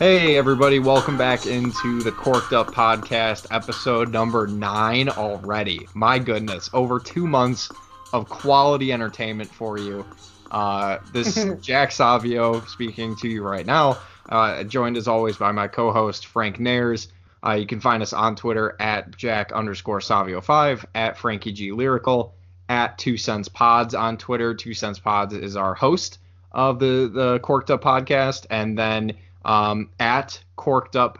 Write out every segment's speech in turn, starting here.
Hey, everybody, welcome back into the Corked Up Podcast, episode number nine already. My goodness, over two months of quality entertainment for you. Uh, this is Jack Savio speaking to you right now, uh, joined as always by my co host, Frank Nares. Uh, you can find us on Twitter at Jack underscore Savio5, at Frankie G Lyrical, at Two Cents Pods on Twitter. Two Cents Pods is our host of the, the Corked Up Podcast. And then um, at Corked Up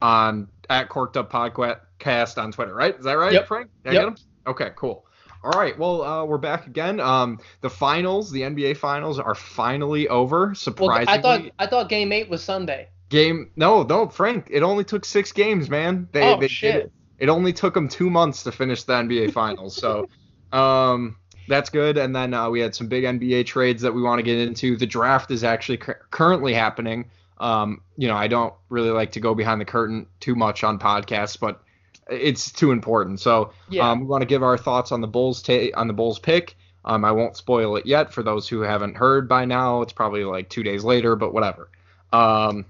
on at Corked Up Podcast on Twitter, right? Is that right, Yep. Frank? Did Yep. Okay, cool. All right, well, uh, we're back again. Um, the finals, the NBA finals, are finally over. Well, Surprisingly, I thought I thought game eight was Sunday. game. No, no, Frank. It only took six games, man. They, Oh, they did shit. it. It only took them two months to finish the NBA finals. So, um, that's good. And then uh, we had some big NBA trades that we want to get into. The draft is actually cu- currently happening. Um, you know, I don't really like to go behind the curtain too much on podcasts, but it's too important. So, Yeah. um, we want to give our thoughts on the Bulls ta- on the Bulls pick. Um, I won't spoil it yet for those who haven't heard by now. It's probably like two days later, but whatever. Um,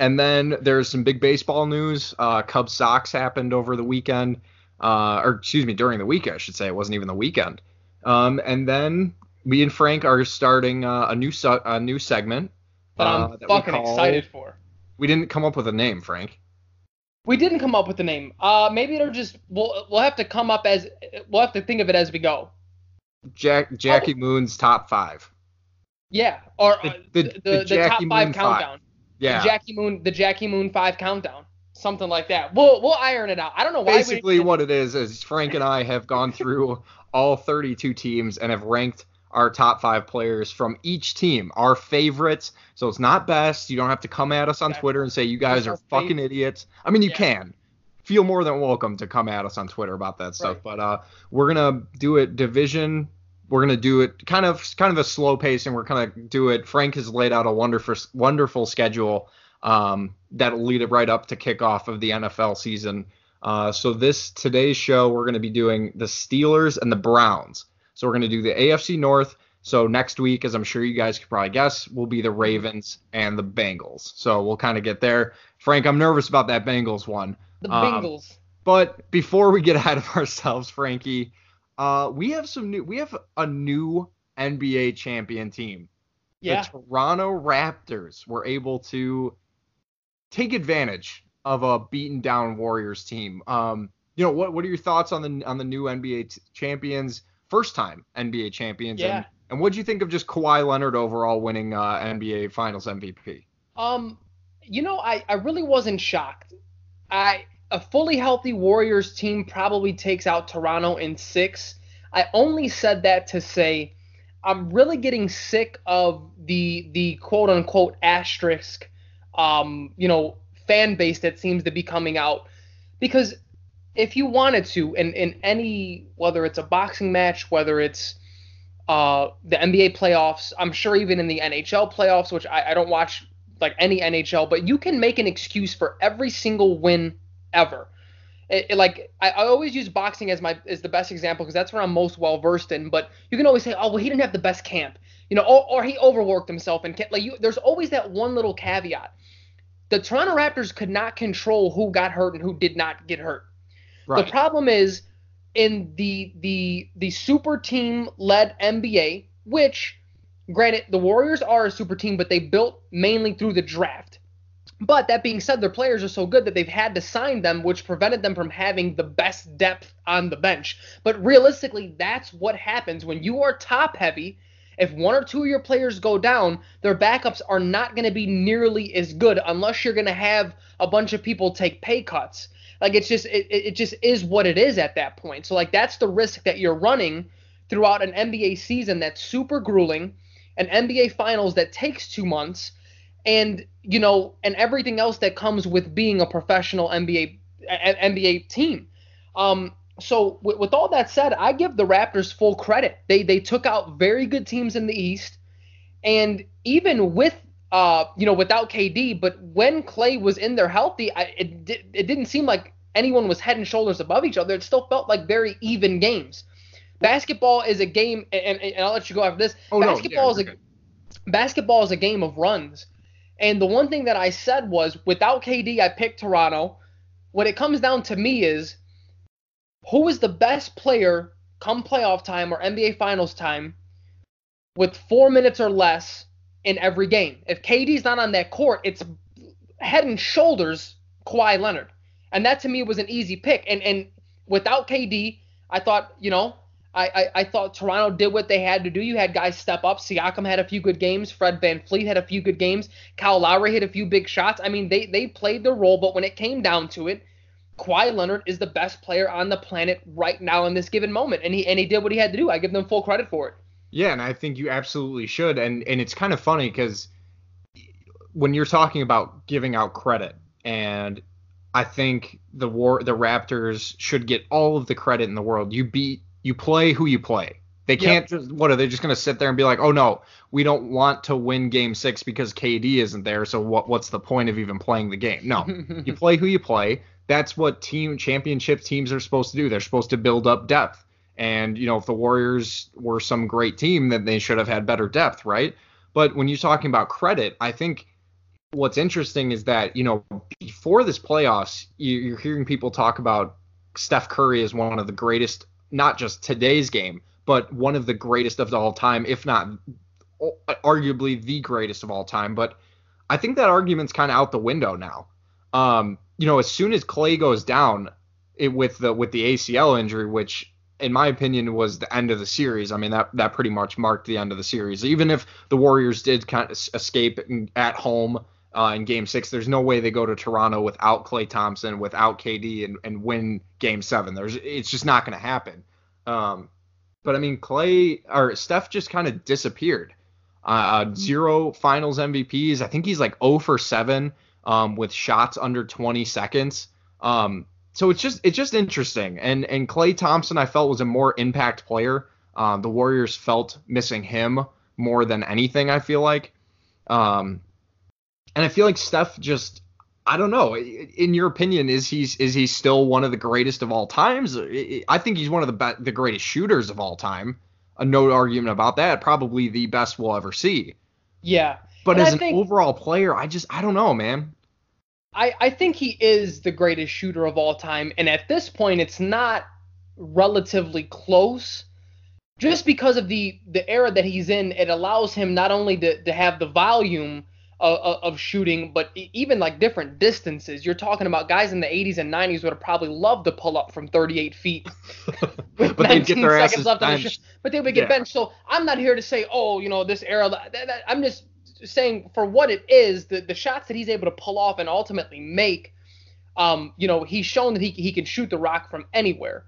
and then there's some big baseball news. Uh, Cubs Sox happened over the weekend, uh, or excuse me, during the week, I should say. It wasn't even the weekend. Um, and then me and Frank are starting uh, a new su- a new segment. That uh, I'm that we fucking call- excited for. We didn't come up with a name, Frank. We didn't come up with the name. Uh, maybe it'll just we'll we'll have to come up as we'll have to think of it as we go. Jack Jackie Moon's top five. Yeah, or The- uh, the- the, the the, top five Moon five. countdown. Yeah. The Jackie Moon the Jackie Moon five countdown. Something like that. We'll we'll iron it out. I don't know why. Basically, what it is is Frank and I have gone through all 32 teams and have ranked our top five players from each team, our favorites. So it's not best. You don't have to come at us on Exactly. Twitter and say you guys are fucking idiots. I mean, you Yeah. can. Feel more than welcome to come at us on Twitter about that stuff. Right. But uh, we're gonna do it division. We're gonna do it kind of kind of a slow pace, and we're gonna do it. Frank has laid out a wonderful wonderful schedule um, that'll lead it right up to kickoff of the NFL season. Uh, so this today's show, we're going to be doing the Steelers and the Browns. So we're going to do the AFC North. So next week, as I'm sure you guys could probably guess, will be the Ravens and the Bengals. So we'll kind of get there. Frank, I'm nervous about that Bengals one. the um, Bengals. But before we get ahead of ourselves, Frankie, uh, we have some new. We have a new NBA champion team. Yeah. The Toronto Raptors were able to take advantage of a beaten down Warriors team. Um, you know, what what are your thoughts on the on the new NBA t- champions, first time NBA champions? Yeah. And, and what do you think of just Kawhi Leonard overall winning uh, NBA Finals MVP? Um, you know, I, I really wasn't shocked. I a fully healthy Warriors team probably takes out Toronto in six. I only said that to say I'm really getting sick of the the quote unquote asterisk, um, you know, fan base that seems to be coming out because if you wanted to in, in any whether it's a boxing match whether it's uh, the NBA playoffs I'm sure even in the NHL playoffs which I, I don't watch like any NHL but you can make an excuse for every single win ever. It, it, like I, I always use boxing as my as the best example because that's where I'm most well versed in but you can always say oh well he didn't have the best camp you know or, or he overworked himself and like you there's always that one little caveat. The Toronto Raptors could not control who got hurt and who did not get hurt the problem is in the the the super team led NBA, which granted the Warriors are a super team, but they built mainly through the draft. But that being said, their players are so good that they've had to sign them, which prevented them from having the best depth on the bench. But realistically, that's what happens when you are top heavy. If one or two of your players go down, their backups are not going to be nearly as good unless you're going to have a bunch of people take pay cuts. Like it's just it, it just is what it is at that point. So like that's the risk that you're running throughout an NBA season that's super grueling, an NBA finals that takes 2 months and you know and everything else that comes with being a professional NBA NBA team. Um so with, with all that said, I give the Raptors full credit. They they took out very good teams in the East and even with uh, you know, without KD, but when Klay was in there healthy, I, it di- it didn't seem like anyone was head and shoulders above each other. It still felt like very even games. Basketball is a game, and, and I'll let you go after this. Oh, no, basketball yeah, is a basketball is a game of runs, And the one thing that I said was without KD, I picked Toronto. What it comes down to me is who is the best player come playoff time or NBA Finals time with four minutes or less in every game. If KD's not on that court, it's head and shoulders Kawhi Leonard. And that to me was an easy pick. And and without KD, I thought, you know, I, I, I, thought Toronto did what they had to do. You had guys step up. Siakam had a few good games. Fred VanVleet had a few good games. Kyle Lowry hit a few big shots. I mean, they, they played their role, but when it came down to it, Kawhi Leonard is the best player on the planet right now in this given moment, and he and he did what he had to do. I give them full credit for it. Yeah, and I think you absolutely should. And and it's kind of funny because when you're talking about giving out credit, and I think the war the Raptors should get all of the credit in the world. You beat you play who you play. They can't yep. just what are they just going to sit there and be like, "Oh no, we don't want to win game 6 because KD isn't there, so what what's the point of even playing the game?" No. you play who you play. That's what team championship teams are supposed to do. They're supposed to build up depth. And you know, if the Warriors were some great team, then they should have had better depth, right? But when you're talking about credit, I think what's interesting is that you know before this playoffs, you're hearing people talk about Steph Curry as one of the greatest, not just today's game, but one of the greatest of all time, if not arguably the greatest of all time. But I think that argument's kind of out the window now. Um, you know, as soon as Klay goes down it, with the with the ACL injury, which in my opinion, was the end of the series. I mean, that that pretty much marked the end of the series. Even if the Warriors did kind of escape at home uh, in Game Six, there's no way they go to Toronto without Klay Thompson, without KD, and, and win Game Seven. There's it's just not going to happen. Um, but I mean, Klay or Steph just kind of disappeared. Uh, uh zero Finals MVPs. I think he's like 0 for seven um, with shots under 20 seconds. Um, so it's just it's just interesting. And and Klay Thompson I felt was a more impact player. Um, the Warriors felt missing him more than anything. I feel like, um, and I feel like Steph just I don't know. In your opinion, is he is he still one of the greatest of all times? I think he's one of the be- the greatest shooters of all time. A no argument about that. Probably the best we'll ever see. Yeah. But and as I an think, overall player, I just I don't know, man. I, I think he is the greatest shooter of all time. And at this point, it's not relatively close. Just because of the, the era that he's in, it allows him not only to, to have the volume of, of shooting, but even like different distances. You're talking about guys in the 80s and 90s would have probably loved to pull up from 38 feet but 19 seconds left on the shot, but they would get yeah. benched. So I'm not here to say, oh, you know, this era. That, that, I'm just saying for what it is, the, the shots that he's able to pull off and ultimately make, um, you know, he's shown that he, he can shoot the rock from anywhere.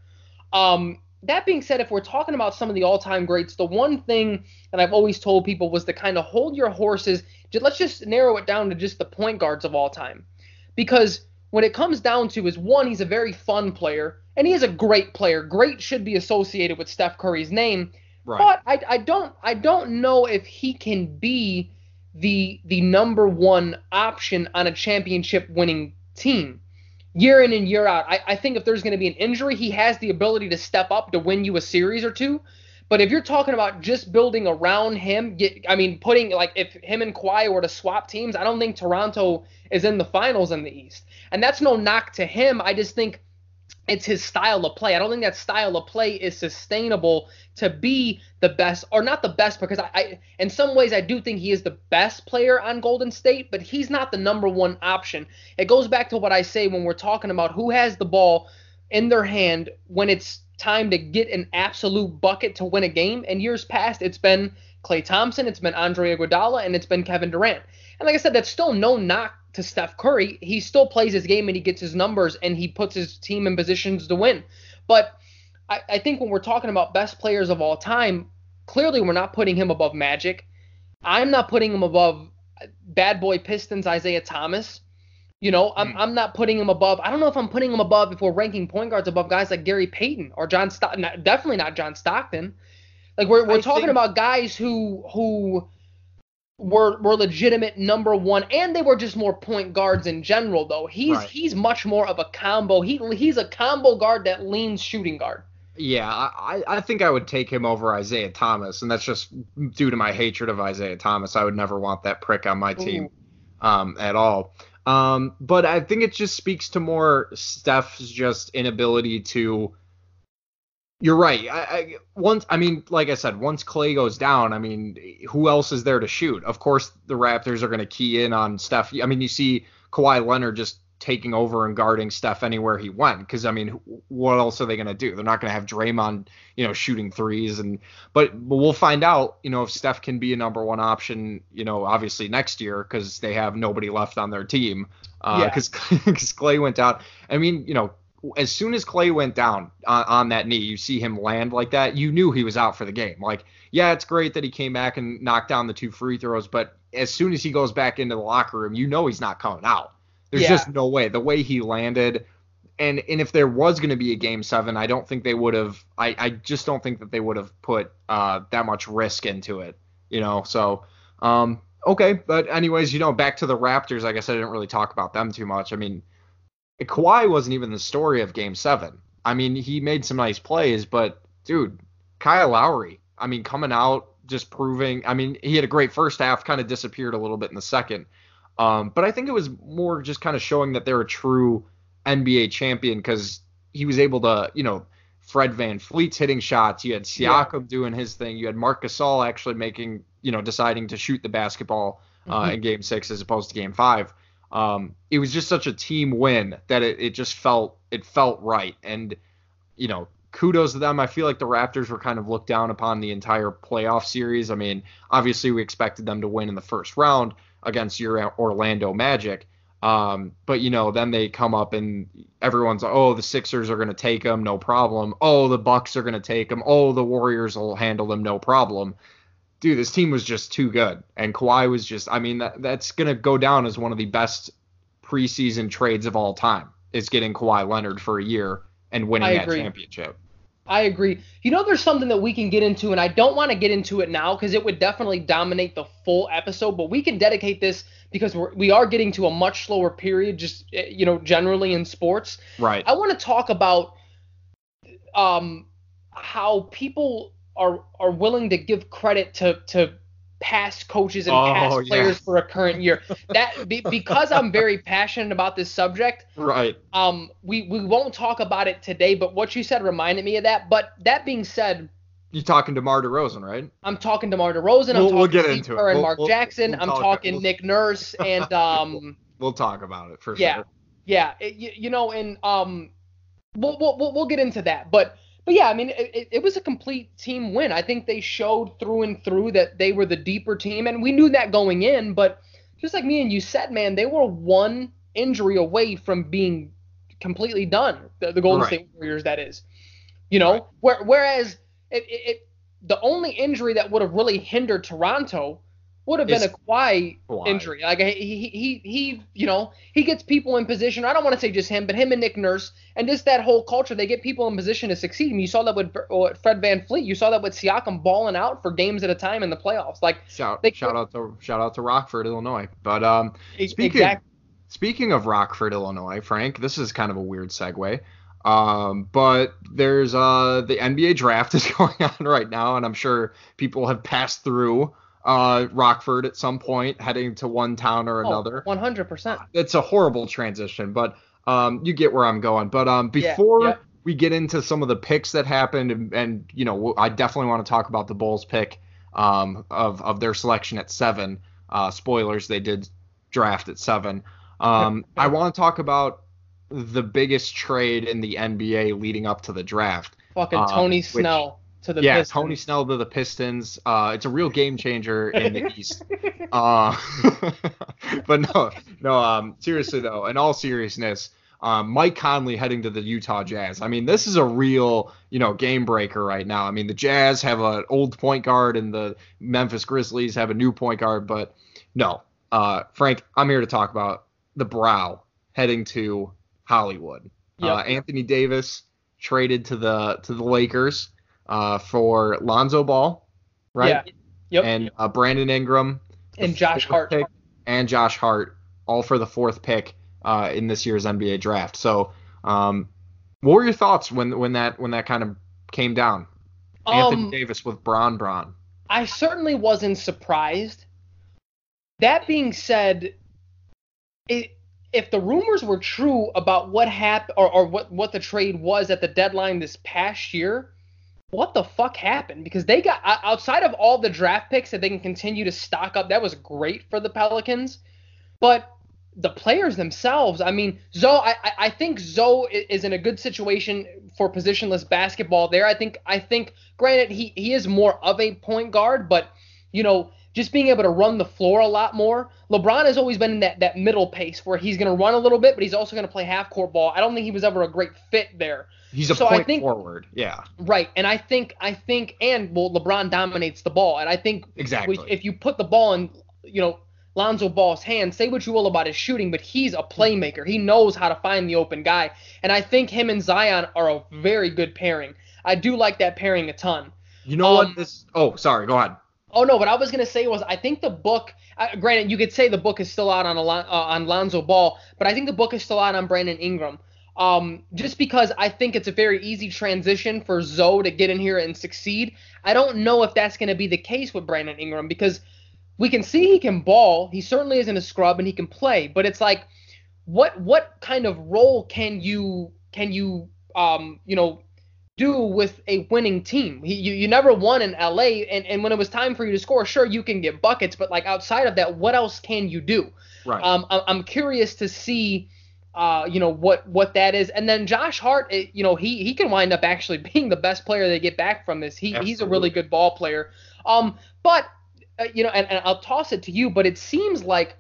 Um, that being said, if we're talking about some of the all-time greats, the one thing that I've always told people was to kind of hold your horses. Let's just narrow it down to just the point guards of all time, because when it comes down to is one, he's a very fun player, and he is a great player. Great should be associated with Steph Curry's name, right. but I, I don't I don't know if he can be the the number one option on a championship winning team year in and year out. I, I think if there's going to be an injury, he has the ability to step up to win you a series or two. But if you're talking about just building around him, get, I mean, putting like if him and Kawhi were to swap teams, I don't think Toronto is in the finals in the East. And that's no knock to him. I just think it's his style of play. I don't think that style of play is sustainable to be the best, or not the best, because I, I, in some ways, I do think he is the best player on Golden State, but he's not the number one option. It goes back to what I say when we're talking about who has the ball in their hand when it's time to get an absolute bucket to win a game. In years past, it's been Klay Thompson, it's been Andre Iguodala, and it's been Kevin Durant. And like I said, that's still no knock to Steph Curry, he still plays his game and he gets his numbers and he puts his team in positions to win. But I, I think when we're talking about best players of all time, clearly we're not putting him above Magic. I'm not putting him above bad boy Pistons Isiah Thomas. You know, I'm, mm. I'm not putting him above. I don't know if I'm putting him above if we're ranking point guards above guys like Gary Payton or John Stockton. Definitely not John Stockton. Like we're we're I talking think, about guys who who were were legitimate number one, and they were just more point guards in general. Though he's right. he's much more of a combo. He he's a combo guard that leans shooting guard. Yeah, I, I think I would take him over Isiah Thomas, and that's just due to my hatred of Isiah Thomas. I would never want that prick on my team. um, at all. Um, but I think it just speaks to more Steph's just inability to. You're right. I, I, once, I mean, like I said, once Klay goes down, I mean, who else is there to shoot? Of course, the Raptors are going to key in on Steph. I mean, you see Kawhi Leonard just taking over and guarding Steph anywhere he went. Because I mean, what else are they going to do? They're not going to have Draymond, you know, shooting threes. And but, but we'll find out, you know, if Steph can be a number one option, you know, obviously next year because they have nobody left on their team. Because uh, yeah. because Klay went out. I mean, you know, as soon as Klay went down on, on that knee, you see him land like that. You knew he was out for the game. Like, yeah, it's great that he came back and knocked down the two free throws, but as soon as he goes back into the locker room, you know he's not coming out. There's yeah. just no way. The way he landed, and and if there was going to be a game seven, I don't think they would have. I I just don't think that they would have put uh, that much risk into it. You know, so um, okay. But anyways, you know, back to the Raptors. I guess I didn't really talk about them too much. I mean, Kawhi wasn't even the story of Game Seven. I mean, he made some nice plays, but dude, Kyle Lowry. I mean, coming out just proving. I mean, he had a great first half, kind of disappeared a little bit in the second. Um, but I think it was more just kind of showing that they're a true NBA champion because he was able to, you know, Fred VanVleet's hitting shots. You had Siakam yeah. doing his thing. You had Marc Gasol actually making, you know, deciding to shoot the basketball uh, mm-hmm. in Game Six as opposed to Game Five. Um, it was just such a team win that it, it just felt it felt right. And you know, kudos to them. I feel like the Raptors were kind of looked down upon the entire playoff series. I mean, obviously we expected them to win in the first round, against your Orlando Magic. Um, but you know, then they come up and everyone's oh the Sixers are going to take them, no problem. Oh the Bucks are going to take them. Oh the Warriors will handle them, no problem. Dude, this team was just too good, and Kawhi was just. I mean, that that's going to go down as one of the best preseason trades of all time. Is getting Kawhi Leonard for a year and winning I that agree. championship. I agree. You know, there's something that we can get into, and I don't want to get into it now because it would definitely dominate the full episode. But we can dedicate this because we're, we are getting to a much slower period, just eh, you know, generally in sports. Right. I want to talk about um how people are are willing to give credit to to past coaches and oh, past players yeah. for a current year. That be, because I'm very passionate about this subject. Right. Um, we we won't talk about it today, but what you said reminded me of that. But that being said. You're talking to DeMar DeRozan, right? I'm talking to DeMar DeRozan. I'm we'll, talking we'll get to into it. and we'll, Mark we'll, Jackson. I'm talk talking Nick Nurse and um. we'll talk about it for yeah, sure. Yeah, yeah. You, you know, and um, we'll, we'll we'll get into that, but but yeah, I mean, it, it, was a complete team win. I think they showed through and through that they were the deeper team, and we knew that going in. But just like me and you said, man, they were one injury away from being completely done. The, the Golden right. State Warriors, that is. You know, right. where, whereas it, it, the only injury that would have really hindered Toronto would have been a Kawhi, Kawhi, injury. Like he, he he you know he gets people in position. I don't want to say just him, but him and Nick Nurse and just that whole culture. They get people in position to succeed. And you saw that with Fred VanVleet. You saw that with Siakam balling out for games at a time in the playoffs. Like shout they, shout out to shout out to Rockford, Illinois. But um speaking exactly. speaking of Rockford, Illinois, Frank, this is kind of a weird segue. Um, but there's uh the NBA draft is going on right now, and I'm sure people have passed through uh, Rockford at some point, heading to one town or oh, another. One hundred percent. It's a horrible transition, but um, you get where I'm going. But um, before yeah, yeah. we get into some of the picks that happened, and, and you know, I definitely want to talk about the Bulls pick um, of of their selection at seven. Uh, spoilers, they did draft at seven. Um, I want to talk about the biggest trade in the NBA leading up to the draft. Fucking Tony um, Snell to the yeah, Pistons. Tony Snell to the Pistons. Uh, it's a real game changer in the East. Uh, but no, no. Um, seriously though, in all seriousness, um, Mike Conley heading to the Utah Jazz. I mean, this is a real, you know, game breaker right now. I mean, the Jazz have an old point guard, and the Memphis Grizzlies have a new point guard. But no, uh, Frank, I'm here to talk about the Brow heading to Hollywood. Yep. Uh, Anthony Davis traded to the to the Lakers uh, for Lonzo Ball, right? Yeah. Yep. And uh, Brandon Ingram. And Josh Hart. Pick, and Josh Hart, all for the fourth pick uh, in this year's NBA draft. So, um, what were your thoughts when when that when that kind of came down? Um, Anthony Davis with Bron Bron. I certainly wasn't surprised. That being said, it, if the rumors were true about what happened or, or what what the trade was at the deadline this past year, what the fuck happened? Because they got outside of all the draft picks that they can continue to stock up, that was great for the Pelicans. But the players themselves, I mean, Zoe, I, I think Zoe is in a good situation for positionless basketball there. I think I think granted he, he is more of a point guard, but you know, just being able to run the floor a lot more. LeBron has always been in that, that middle pace where he's going to run a little bit, but he's also going to play half court ball. I don't think he was ever a great fit there. He's a so point think, forward, yeah. Right, and I think I think and well, LeBron dominates the ball, and I think exactly if you put the ball in, you know, Lonzo Ball's hands, say what you will about his shooting, but he's a playmaker. He knows how to find the open guy, and I think him and Zion are a very good pairing. I do like that pairing a ton. You know um, what? This. Oh, sorry. Go ahead. Oh no, what I was gonna say was I think the book. Uh, granted, you could say the book is still out on uh, on Lonzo Ball, but I think the book is still out on Brandon Ingram. Um, just because I think it's a very easy transition for Zoe to get in here and succeed. I don't know if that's to be the case with Brandon Ingram because we can see he can ball. He certainly isn't a scrub and he can play, but it's like, what what kind of role can you can you um you know do with a winning team. He, you, you never won in LA, and, and when it was time for you to score, sure, you can get buckets, but like outside of that, what else can you do? Right. Um, I'm curious to see, uh, you know, what what that is. And then Josh Hart, it, you know, he he can wind up actually being the best player they get back from this. He he's a really good ball player. Um, but uh, you know, and, and I'll toss it to you, but it seems like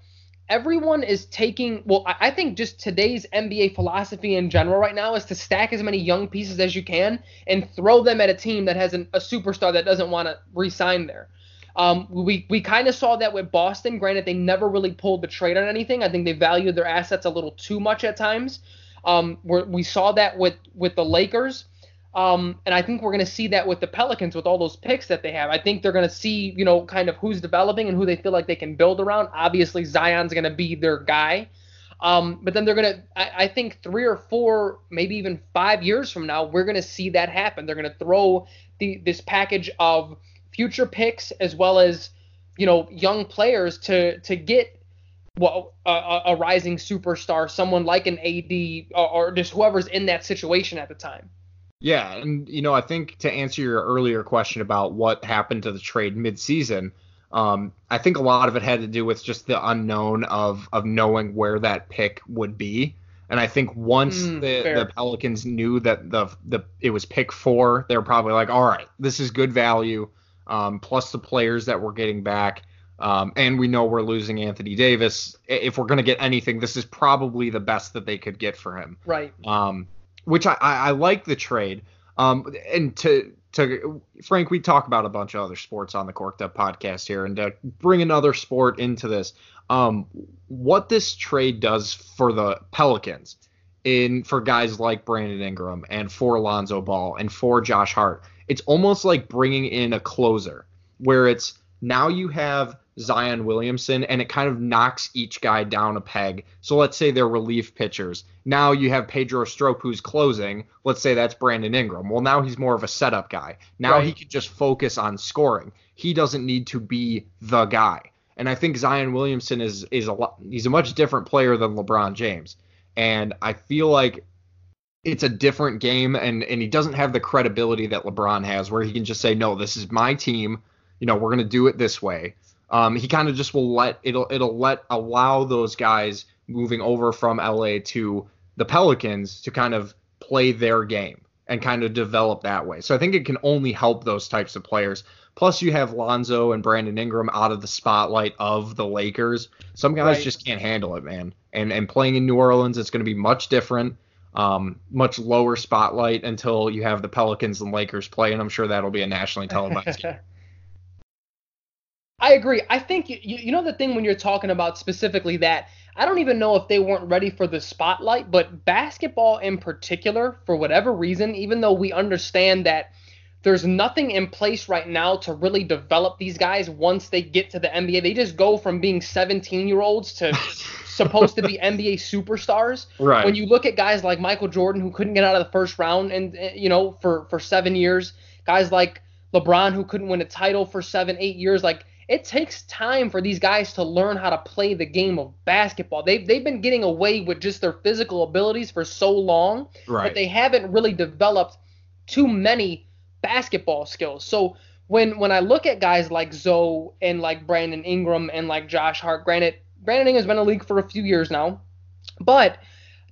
everyone is taking well i think just today's nba philosophy in general right now is to stack as many young pieces as you can and throw them at a team that has an, a superstar that doesn't want to re-sign there. Um, we we kind of saw that with boston. Granted they never really pulled the trade on anything. I think they valued their assets a little too much at times. Um, we saw that with with the lakers um, and I think we're going to see that with the Pelicans with all those picks that they have. I think they're going to see, you know, kind of who's developing and who they feel like they can build around. Obviously, Zion's going to be their guy. Um, but then they're going to, I think, three or four, maybe even five years from now, we're going to see that happen. They're going to throw the this package of future picks as well as, you know, young players to to get well, a, a rising superstar, someone like an AD or, or just whoever's in that situation at the time. Yeah, and you know, I think to answer your earlier question about what happened to the trade midseason, um, I think a lot of it had to do with just the unknown of of knowing where that pick would be. And I think once mm, the, the Pelicans knew that the the it was pick four, they were probably like, all right, this is good value. Um, plus the players that we're getting back. Um, and we know we're losing Anthony Davis. If we're going to get anything, this is probably the best that they could get for him. Right. Um, which I, I, I like the trade. Um, and to to Frank, we talk about a bunch of other sports on the Corked Up podcast here, and to bring another sport into this, um, what this trade does for the Pelicans, in for guys like Brandon Ingram and for Lonzo Ball and for Josh Hart, it's almost like bringing in a closer, where it's now you have Zion Williamson, and it kind of knocks each guy down a peg. So let's say they're relief pitchers. Now you have Pedro Strop who's closing. Let's say that's Brandon Ingram. Well, now he's more of a setup guy. Now right. he can just focus on scoring. He doesn't need to be the guy. And I think Zion Williamson is is a lot, he's a much different player than LeBron James. And I feel like it's a different game and and he doesn't have the credibility that LeBron has where he can just say no, this is my team. You know, we're going to do it this way. Um, he kind of just will let it'll it'll let allow those guys moving over from LA to the Pelicans to kind of play their game and kind of develop that way. So I think it can only help those types of players. Plus, you have Lonzo and Brandon Ingram out of the spotlight of the Lakers. Some guys right. just can't handle it, man. And and playing in New Orleans, it's going to be much different, um, much lower spotlight until you have the Pelicans and Lakers play, and I'm sure that'll be a nationally televised game. I agree. I think you, you know the thing when you're talking about specifically that I don't even know if they weren't ready for the spotlight, but basketball in particular, for whatever reason, even though we understand that there's nothing in place right now to really develop these guys once they get to the NBA, they just go from being 17 year olds to supposed to be NBA superstars. Right. When you look at guys like Michael Jordan who couldn't get out of the first round and eh, you know for for seven years, guys like LeBron who couldn't win a title for seven eight years, like it takes time for these guys to learn how to play the game of basketball. They've they've been getting away with just their physical abilities for so long Right. that they haven't really developed too many basketball skills. So when when I look at guys like Zoe and like Brandon Ingram and like Josh Hart, granted Brandon Ingram's been in the league for a few years now, but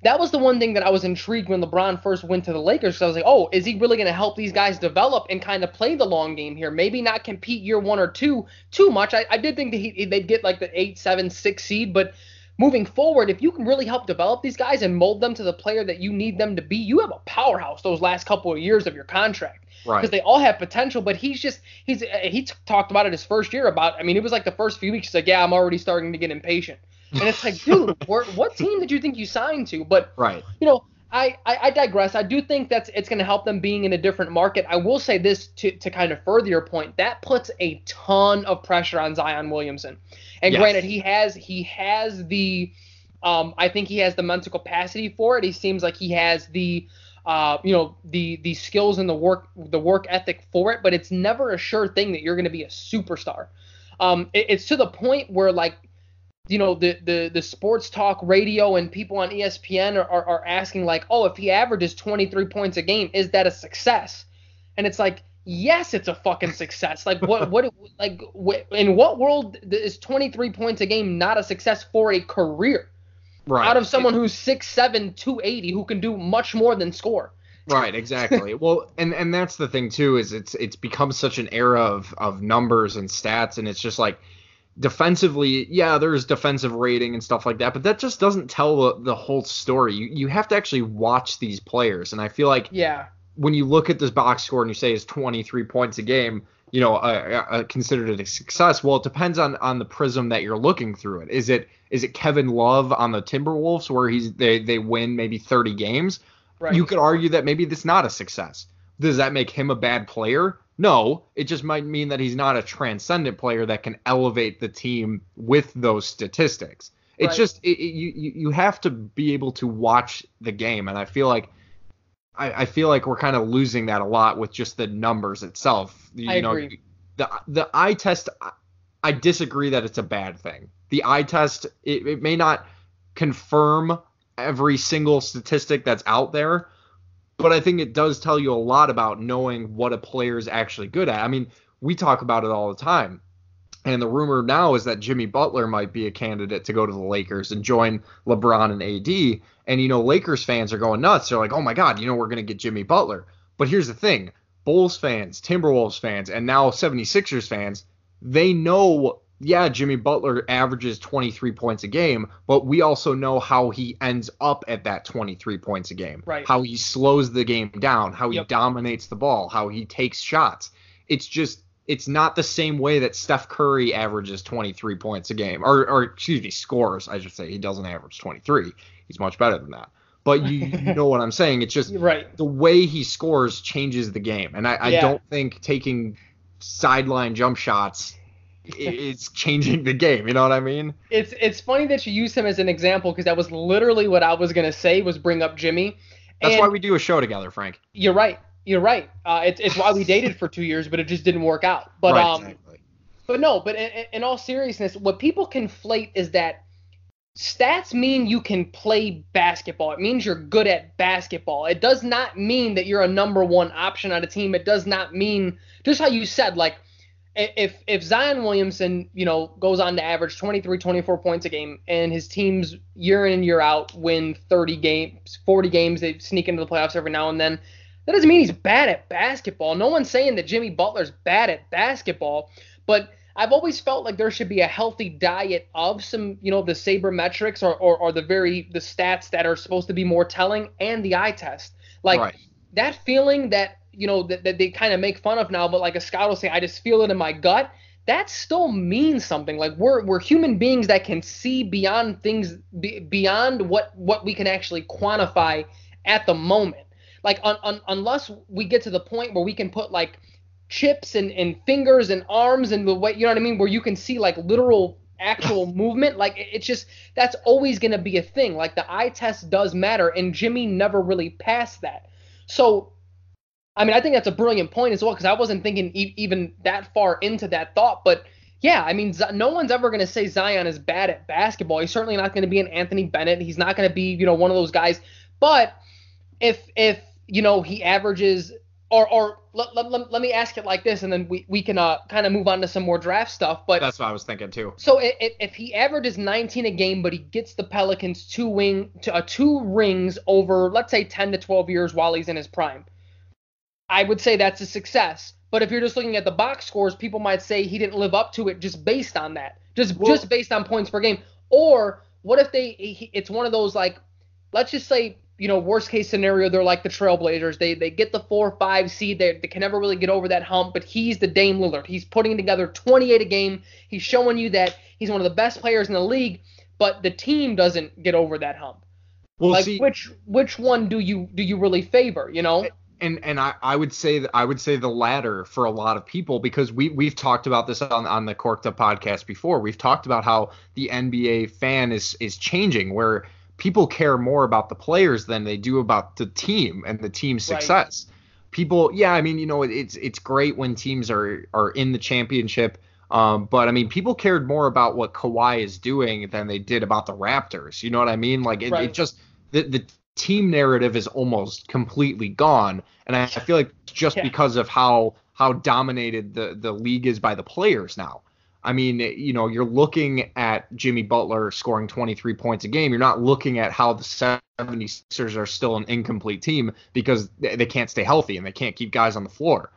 that was the one thing that I was intrigued when LeBron first went to the Lakers. Because I was like, oh, is he really going to help these guys develop and kind of play the long game here? Maybe not compete year one or two too much. I, I did think that he, they'd get like the eight, seven, six seed, but moving forward, if you can really help develop these guys and mold them to the player that you need them to be, you have a powerhouse those last couple of years of your contract because Right. they all have potential. But he's just he's he t- talked about it his first year about. I mean, it was like the first few weeks. He's like, yeah, I'm already starting to get impatient, and it's like, dude, what team did you think you signed to? But Right. you know, I, I, I digress. I do think that's it's going to help them being in a different market. I will say this to, to kind of further your point. That puts a ton of pressure on Zion Williamson. And Yes. granted, he has he has the um I think he has the mental capacity for it. He seems like he has the uh, you know the the skills and the work the work ethic for it, but it's never a sure thing that you're going to be a superstar. Um, it- it's to the point where like you know the the the sports talk radio and people on ESPN are, are, are asking like, oh, if he averages 23 points a game, is that a success? And it's like, yes, it's a fucking success. Like what what like wh- in what world is 23 points a game not a success for a career? Right. Out of someone who's 6'7", 280, who can do much more than score. Right, exactly. well, and and that's the thing too is it's it's become such an era of of numbers and stats, and it's just like defensively, yeah, there's defensive rating and stuff like that, but that just doesn't tell the, the whole story. You you have to actually watch these players, and I feel like Yeah. when you look at this box score and you say it's 23 points a game, you know, uh, uh, considered it a success. Well, it depends on on the prism that you're looking through it. Is it is it Kevin Love on the Timberwolves where he's they they win maybe 30 games? Right. You could argue that maybe that's not a success. Does that make him a bad player? No, it just might mean that he's not a transcendent player that can elevate the team with those statistics. It's Right. just it, it- you you have to be able to watch the game, and I feel like I, I feel like we're kind of losing that a lot with just the numbers itself. You I know, agree. the the eye test. I- I disagree that it's a bad thing. The eye test it, it may not confirm every single statistic that's out there, but I think it does tell you a lot about knowing what a player is actually good at. I mean, we talk about it all the time. And the rumor now is that Jimmy Butler might be a candidate to go to the Lakers and join LeBron and AD. And, you know, Lakers fans are going nuts. They're like, oh my God, you know, we're going to get Jimmy Butler. But here's the thing Bulls fans, Timberwolves fans, and now 76ers fans, they know, yeah, Jimmy Butler averages 23 points a game, but we also know how he ends up at that 23 points a game. Right. How he slows the game down, how he Yep. dominates the ball, how he takes shots. It's just it's not the same way that Steph Curry averages 23 points a game, or, or excuse me, scores. I should say he doesn't average 23. He's much better than that. But you, you know what I'm saying? It's just right. the way he scores changes the game, and I, I Yeah. don't think taking sideline jump shots i- is changing the game. You know what I mean? It's it's funny that you use him as an example because that was literally what I was gonna say was bring up Jimmy. That's And why we do a show together, Frank. you're right. You're right. Uh, it's it's why we dated for two years, but it just didn't work out. But right, um, exactly. but no. But in, in all seriousness, what people conflate is that stats mean you can play basketball. It means you're good at basketball. It does not mean that you're a number one option on a team. It does not mean just how you said like if if Zion Williamson, you know, goes on to average 23 24 points a game and his teams year in and year out win 30 games, 40 games, they sneak into the playoffs every now and then. That doesn't mean he's bad at basketball. No one's saying that Jimmy Butler's bad at basketball, but I've always felt like there should be a healthy diet of some, you know, the sabermetrics or, or, or the very the stats that are supposed to be more telling and the eye test. Like right. that feeling that you know that, that they kind of make fun of now, but like a scout will say, I just feel it in my gut. That still means something. Like we're we're human beings that can see beyond things be, beyond what what we can actually quantify at the moment. Like un, un, unless we get to the point where we can put like chips and, and fingers and arms and the way you know what I mean, where you can see like literal actual movement. Like it's just that's always gonna be a thing. Like the eye test does matter, and Jimmy never really passed that. So, I mean, I think that's a brilliant point as well because I wasn't thinking e- even that far into that thought. But yeah, I mean, no one's ever going to say Zion is bad at basketball. He's certainly not going to be an Anthony Bennett. He's not going to be, you know, one of those guys. But if if you know he averages, or or let, let, let me ask it like this, and then we we can uh, kind of move on to some more draft stuff. But that's what I was thinking too. So if, if he averages 19 a game, but he gets the Pelicans two wing to uh, two rings over, let's say 10 to 12 years while he's in his prime, I would say that's a success. But if you're just looking at the box scores, people might say he didn't live up to it just based on that, just well, just based on points per game. Or what if they? It's one of those like, let's just say you know worst case scenario they're like the Trailblazers. They they get the four or five seed. They, they can never really get over that hump. But he's the Dame Lillard. He's putting together 28 a game. He's showing you that he's one of the best players in the league. But the team doesn't get over that hump. Well, like see, which which one do you do you really favor? You know and and I, I would say that I would say the latter for a lot of people because we we've talked about this on on the Corked Up podcast before. We've talked about how the NBA fan is is changing where people care more about the players than they do about the team and the team's success. Right. People, yeah, I mean, you know, it's it's great when teams are are in the championship. Um, but I mean, people cared more about what Kawhi is doing than they did about the Raptors. You know what I mean? Like it, right. it just the, the team narrative is almost completely gone, and I, I feel like just yeah. because of how how dominated the the league is by the players now. I mean, you know, you're looking at Jimmy Butler scoring 23 points a game. You're not looking at how the 76ers are still an incomplete team because they can't stay healthy and they can't keep guys on the floor.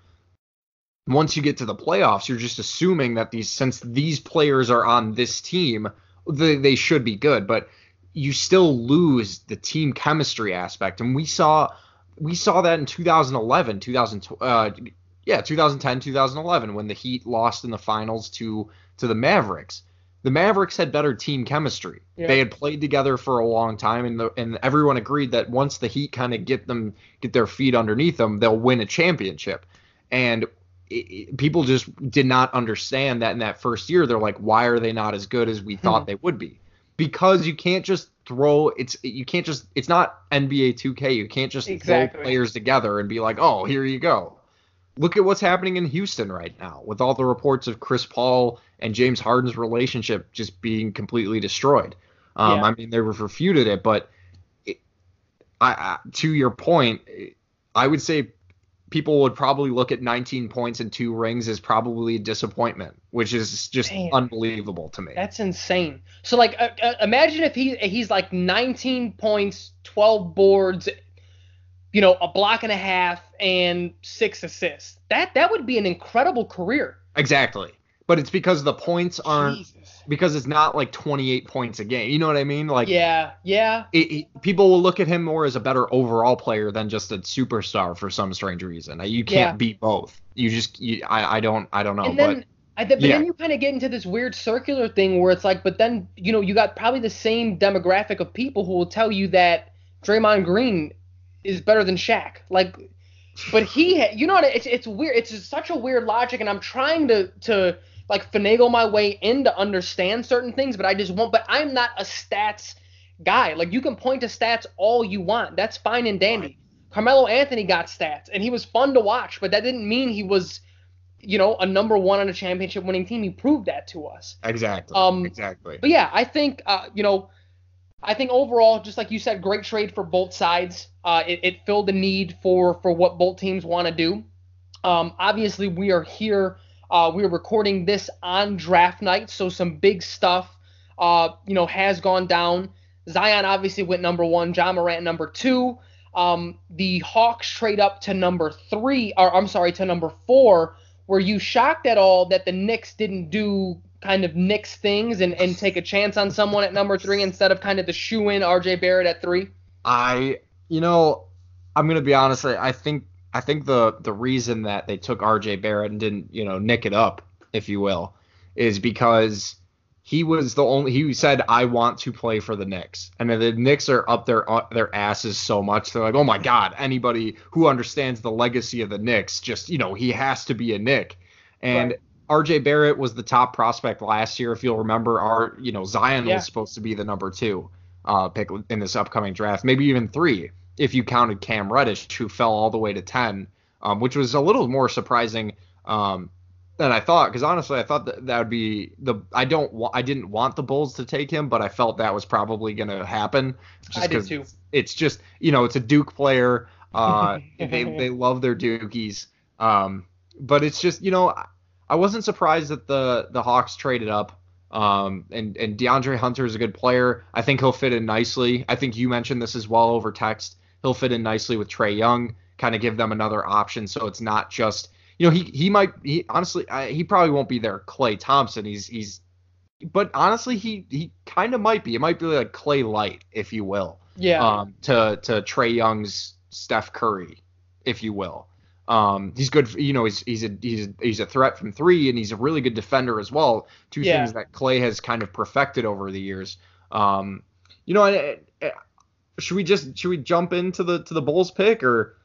Once you get to the playoffs, you're just assuming that these since these players are on this team, they, they should be good. But you still lose the team chemistry aspect, and we saw we saw that in 2011, 2000, uh, yeah, 2010, 2011 when the Heat lost in the finals to to the Mavericks. The Mavericks had better team chemistry. Yeah. They had played together for a long time, and the, and everyone agreed that once the Heat kind of get them get their feet underneath them, they'll win a championship. And it, it, people just did not understand that in that first year. They're like, why are they not as good as we thought they would be? Because you can't just throw it's you can't just it's not NBA 2K. You can't just exactly. throw players together and be like, "Oh, here you go." Look at what's happening in Houston right now with all the reports of Chris Paul and James Harden's relationship just being completely destroyed. Um, yeah. I mean, they refuted it, but it, I, I, to your point, I would say people would probably look at 19 points and two rings as probably a disappointment, which is just Man, unbelievable to me. That's insane. So like, uh, uh, imagine if he he's like 19 points, 12 boards, you know, a block and a half, and six assists. That that would be an incredible career. Exactly. But it's because the points aren't. Jesus because it's not like 28 points a game. You know what I mean? Like yeah, yeah. It, it, people will look at him more as a better overall player than just a superstar for some strange reason. Uh, you can't yeah. beat both. You just you, I I don't I don't know. And then, but, but yeah. then you kind of get into this weird circular thing where it's like, but then you know you got probably the same demographic of people who will tell you that Draymond Green is better than Shaq. Like, but he, you know, what, it's it's weird. It's such a weird logic, and I'm trying to to like finagle my way in to understand certain things, but I just won't. But I'm not a stats guy. Like you can point to stats all you want. That's fine and dandy. Carmelo Anthony got stats, and he was fun to watch, but that didn't mean he was, you know, a number one on a championship winning team. He proved that to us. Exactly. Um, exactly. But yeah, I think, uh, you know, I think overall, just like you said, great trade for both sides. Uh, it, it filled the need for for what both teams want to do. Um, obviously, we are here uh, we are recording this on draft night, so some big stuff, uh, you know, has gone down. Zion obviously went number one, Ja Morant number two. Um, the Hawks trade up to number three, or I'm sorry, to number four. Were you shocked at all that the Knicks didn't do kind of Knicks things and, and take a chance on someone at number three instead of kind of the shoe in RJ Barrett at three? I, you know, I'm gonna be honest. I think I think the the reason that they took R.J. Barrett and didn't you know nick it up, if you will, is because he was the only he said I want to play for the Knicks, and the Knicks are up their uh, their asses so much they're like oh my god anybody who understands the legacy of the Knicks just you know he has to be a Knick, and. Right. RJ Barrett was the top prospect last year. If you'll remember, our you know Zion yeah. was supposed to be the number two uh, pick in this upcoming draft, maybe even three if you counted Cam Reddish, who fell all the way to 10, um, which was a little more surprising um, than I thought. Because honestly, I thought that that would be the. I don't. want. I didn't want the Bulls to take him, but I felt that was probably going to happen. Just I did too. It's just you know it's a Duke player. Uh, they they love their Dukies. Um, but it's just you know I wasn't surprised that the the Hawks traded up. Um, and and DeAndre Hunter is a good player. I think he'll fit in nicely. I think you mentioned this as well over text. He'll fit in nicely with Trae Young, kind of give them another option, so it's not just you know he he might he honestly I, he probably won't be there. Klay Thompson, he's he's, but honestly he he kind of might be. It might be like Klay Light, if you will. Yeah. Um, to to Trae Young's Steph Curry, if you will. Um, he's good. For, you know, he's he's a he's a, he's a threat from three, and he's a really good defender as well. Two yeah. things that Klay has kind of perfected over the years. Um, you know, I, should we just should we jump into the to the Bulls pick or?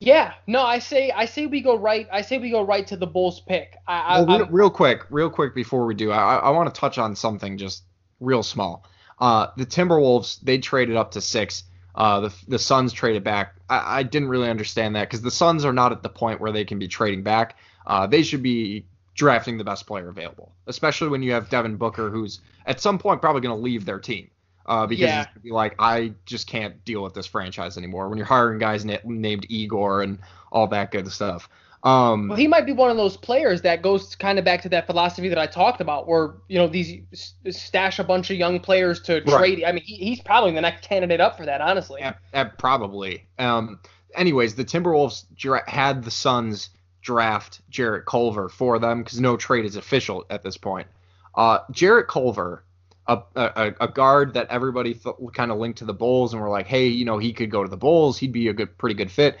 Yeah, no, I say I say we go right. I say we go right to the Bulls pick. I, well, real, real, quick, real quick before we do, I, I want to touch on something just real small. Uh, the Timberwolves they traded up to six. Uh, the the Suns traded back. I, I didn't really understand that because the Suns are not at the point where they can be trading back. Uh, they should be drafting the best player available, especially when you have Devin Booker, who's at some point probably going to leave their team. Uh, because yeah. he's gonna be like, I just can't deal with this franchise anymore. When you're hiring guys na- named Igor and all that good stuff. Um, well, he might be one of those players that goes kind of back to that philosophy that I talked about, where you know these stash a bunch of young players to right. trade. I mean, he, he's probably the next candidate up for that, honestly. Yeah, yeah probably. Um, anyways, the Timberwolves dra- had the Suns draft Jarrett Culver for them because no trade is official at this point. Uh, Jarrett Culver, a, a, a guard that everybody th- kind of linked to the Bulls and were like, hey, you know, he could go to the Bulls. He'd be a good, pretty good fit.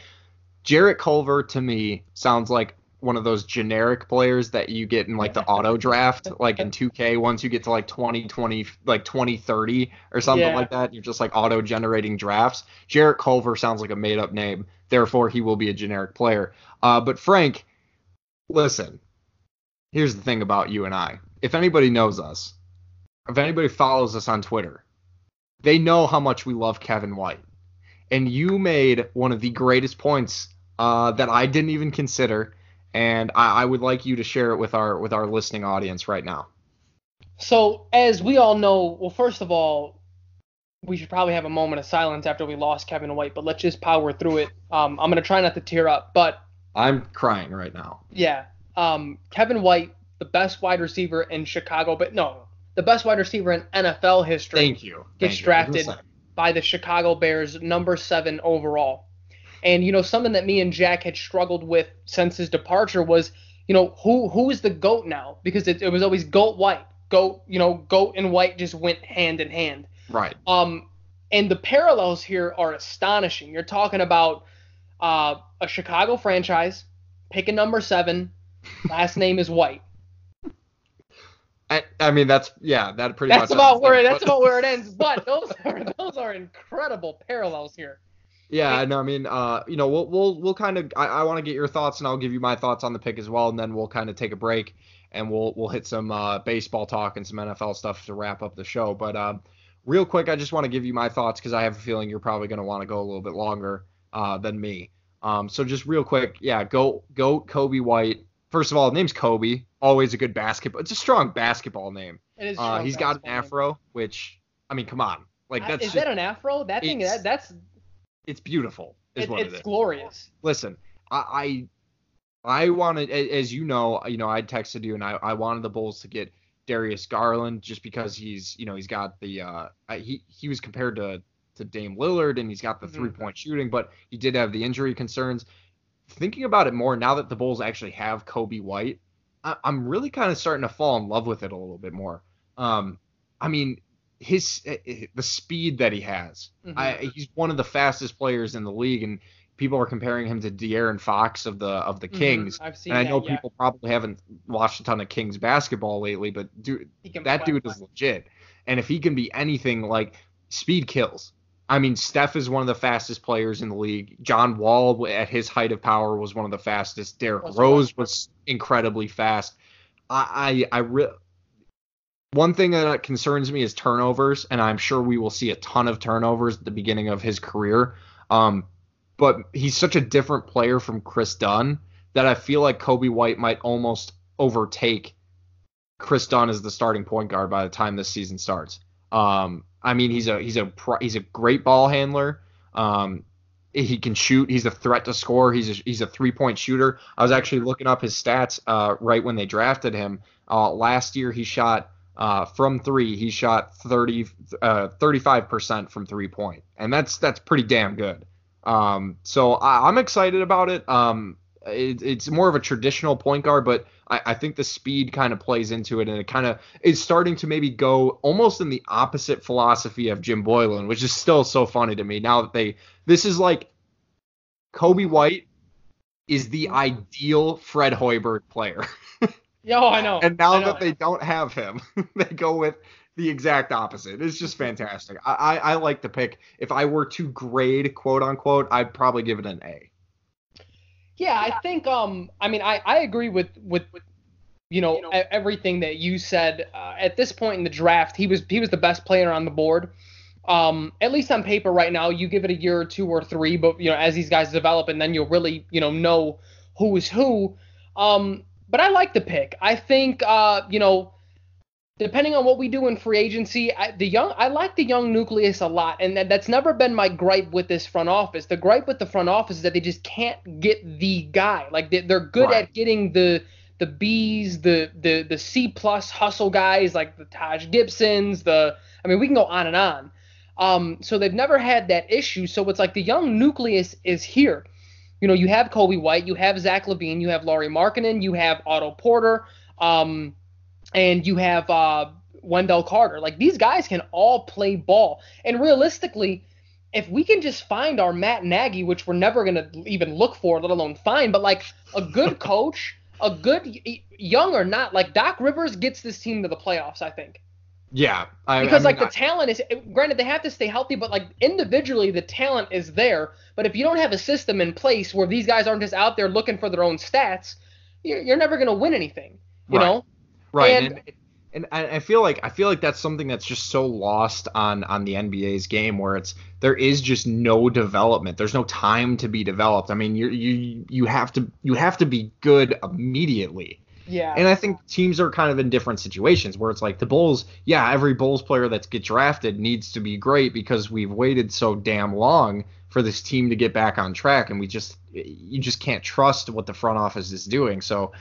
Jarrett Culver to me sounds like one of those generic players that you get in like the auto draft, like in 2K. Once you get to like 2020, like 2030 or something yeah. like that, you're just like auto generating drafts. Jarrett Culver sounds like a made up name. Therefore, he will be a generic player. Uh, but Frank, listen, here's the thing about you and I. If anybody knows us, if anybody follows us on Twitter, they know how much we love Kevin White. And you made one of the greatest points uh, that I didn't even consider, and I, I would like you to share it with our with our listening audience right now. So, as we all know, well, first of all, we should probably have a moment of silence after we lost Kevin White, but let's just power through it. Um, I'm gonna try not to tear up, but I'm crying right now. Yeah, um, Kevin White, the best wide receiver in Chicago, but no, the best wide receiver in NFL history. Thank you. Thank gets you. drafted by the Chicago Bears, number seven overall. And you know, something that me and Jack had struggled with since his departure was, you know, who who is the goat now? Because it, it was always goat white, goat, you know, goat and white just went hand in hand. Right. Um, and the parallels here are astonishing. You're talking about uh, a Chicago franchise, picking number seven, last name is White. I, I, mean that's yeah that pretty that's much about where it, that's about where it ends but those are those are incredible parallels here yeah, I know. I mean, uh, you know, we'll we'll we'll kind of. I, I want to get your thoughts, and I'll give you my thoughts on the pick as well, and then we'll kind of take a break, and we'll we'll hit some uh, baseball talk and some NFL stuff to wrap up the show. But um, real quick, I just want to give you my thoughts because I have a feeling you're probably going to want to go a little bit longer uh, than me. Um, so just real quick, yeah, go go Coby White. First of all, name's Kobe. Always a good basketball. It's a strong basketball name. It is. Uh, he's got an afro, name. which I mean, come on, like that's. Is just, that an afro? That thing. That, that's it's beautiful. Is it, what it's it is. glorious. Listen, I I, I wanted, as you know, you know, I texted you and I, I wanted the Bulls to get Darius Garland just because he's, you know, he's got the uh, he he was compared to to Dame Lillard and he's got the mm-hmm. three point shooting, but he did have the injury concerns. Thinking about it more now that the Bulls actually have Coby White, I, am really kind of starting to fall in love with it a little bit more. Um, I mean, his eh, eh, the speed that he has. Mm-hmm. I, he's one of the fastest players in the league, and people are comparing him to De'Aaron Fox of the of the mm-hmm. Kings. Mm-hmm. I've seen and I know that, people probably haven't watched a ton of Kings basketball lately, but dude, that dude is legit. And if he can be anything like speed kills. I mean, Steph is one of the fastest players in the league. John Wall, at his height of power, was one of the fastest. Derrick Rose was incredibly fast. I I, I re- one thing that concerns me is turnovers, and I'm sure we will see a ton of turnovers at the beginning of his career. Um, but he's such a different player from Chris Dunn that I feel like Coby White might almost overtake Chris Dunn as the starting point guard by the time this season starts. Um, I mean, he's a he's a he's a great ball handler. Um, he can shoot. He's a threat to score. He's a, he's a three point shooter. I was actually looking up his stats uh, right when they drafted him. Uh, last year he shot uh, from three. He shot 30 35 uh, percent from three point, and that's that's pretty damn good. Um, so I, am excited about it. Um, it, it's more of a traditional point guard, but I, I think the speed kind of plays into it, and it kind of is starting to maybe go almost in the opposite philosophy of Jim Boylen, which is still so funny to me. Now that they, this is like Coby White is the mm-hmm. ideal Fred Hoiberg player. Yeah, oh, I know. and now know, that they don't have him, they go with the exact opposite. It's just mm-hmm. fantastic. I, I, I like the pick. If I were to grade quote unquote, I'd probably give it an A. Yeah, I think um I mean I, I agree with with, with you know, you know everything that you said. Uh, at this point in the draft, he was he was the best player on the board. Um, at least on paper right now, you give it a year or two or three, but you know as these guys develop, and then you'll really you know know who is who. Um, but I like the pick. I think uh, you know depending on what we do in free agency, I, the young I like the young nucleus a lot, and that, that's never been my gripe with this front office. The gripe with the front office is that they just can't get the guy. Like they, are good right. at getting the the B's, the the the C plus hustle guys like the Taj Gibsons. The I mean we can go on and on. Um, so they've never had that issue. So it's like the young nucleus is here. You know, you have Coby White, you have Zach LaVine, you have Lauri Markkanen, you have Otto Porter. Um, and you have uh, Wendell Carter. Like these guys can all play ball. And realistically, if we can just find our Matt Nagy, which we're never gonna even look for, let alone find, but like a good coach, a good young or not, like Doc Rivers gets this team to the playoffs. I think. Yeah, I, because I mean, like the I, talent is granted they have to stay healthy, but like individually the talent is there. But if you don't have a system in place where these guys aren't just out there looking for their own stats, you're, you're never gonna win anything. You right. know. Right. And, and, and I feel like I feel like that's something that's just so lost on on the NBA's game where it's there is just no development. There's no time to be developed. I mean, you you you have to you have to be good immediately. Yeah. And I think teams are kind of in different situations where it's like the Bulls, yeah, every Bulls player that gets drafted needs to be great because we've waited so damn long for this team to get back on track and we just you just can't trust what the front office is doing. So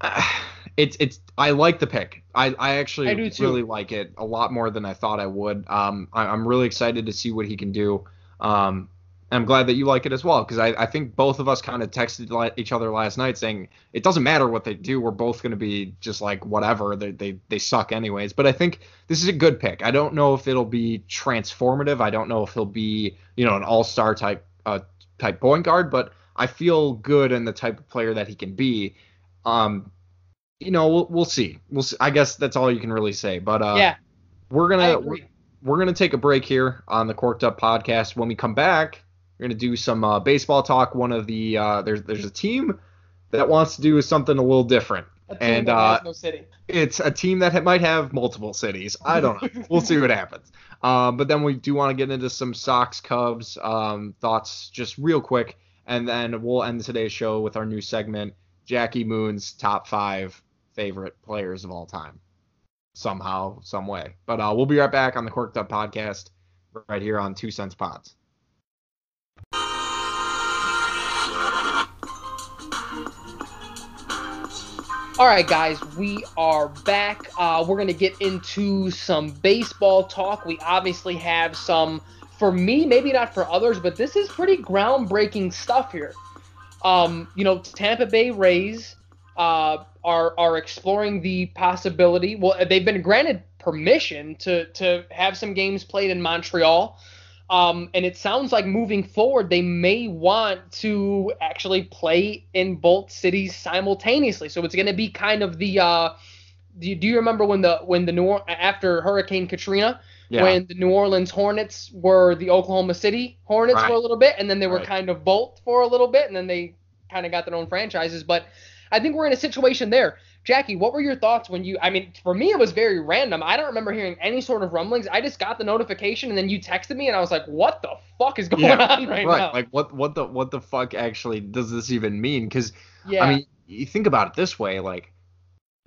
it's it's I like the pick. I I actually I really like it a lot more than I thought I would. Um, I, am really excited to see what he can do. Um, I'm glad that you like it as well because I, I think both of us kind of texted each other last night saying it doesn't matter what they do, we're both going to be just like whatever they, they they suck anyways. But I think this is a good pick. I don't know if it'll be transformative. I don't know if he'll be you know an all star type uh, type point guard, but I feel good in the type of player that he can be. Um, you know, we'll, we'll see. We'll see. I guess that's all you can really say. But uh, yeah, we're gonna we're, we're, gonna take a break here on the Corked Up podcast. When we come back, we're gonna do some uh, baseball talk. One of the uh, there's there's a team that wants to do something a little different. A and uh, no it's a team that might have multiple cities. I don't know. we'll see what happens. Um, but then we do want to get into some Sox Cubs um, thoughts just real quick, and then we'll end today's show with our new segment, Jackie Moon's top five favorite players of all time somehow, some way. But uh, we'll be right back on the Corked Up podcast right here on Two Cents Pods. All right, guys, we are back. Uh, we're going to get into some baseball talk. We obviously have some, for me, maybe not for others, but this is pretty groundbreaking stuff here. Um, you know, Tampa Bay Rays uh, are are exploring the possibility. Well, they've been granted permission to to have some games played in Montreal. Um, and it sounds like moving forward, they may want to actually play in both cities simultaneously. So it's going to be kind of the. Uh, do, you, do you remember when the when the New after Hurricane Katrina, yeah. when the New Orleans Hornets were the Oklahoma City Hornets right. for a little bit, and then they were right. kind of both for a little bit, and then they kind of got their own franchises. But I think we're in a situation there. Jackie, what were your thoughts when you? I mean, for me, it was very random. I don't remember hearing any sort of rumblings. I just got the notification, and then you texted me, and I was like, "What the fuck is going yeah, on right, right, now?" Like, what, what the, what the fuck actually does this even mean? Because, yeah. I mean, you think about it this way, like,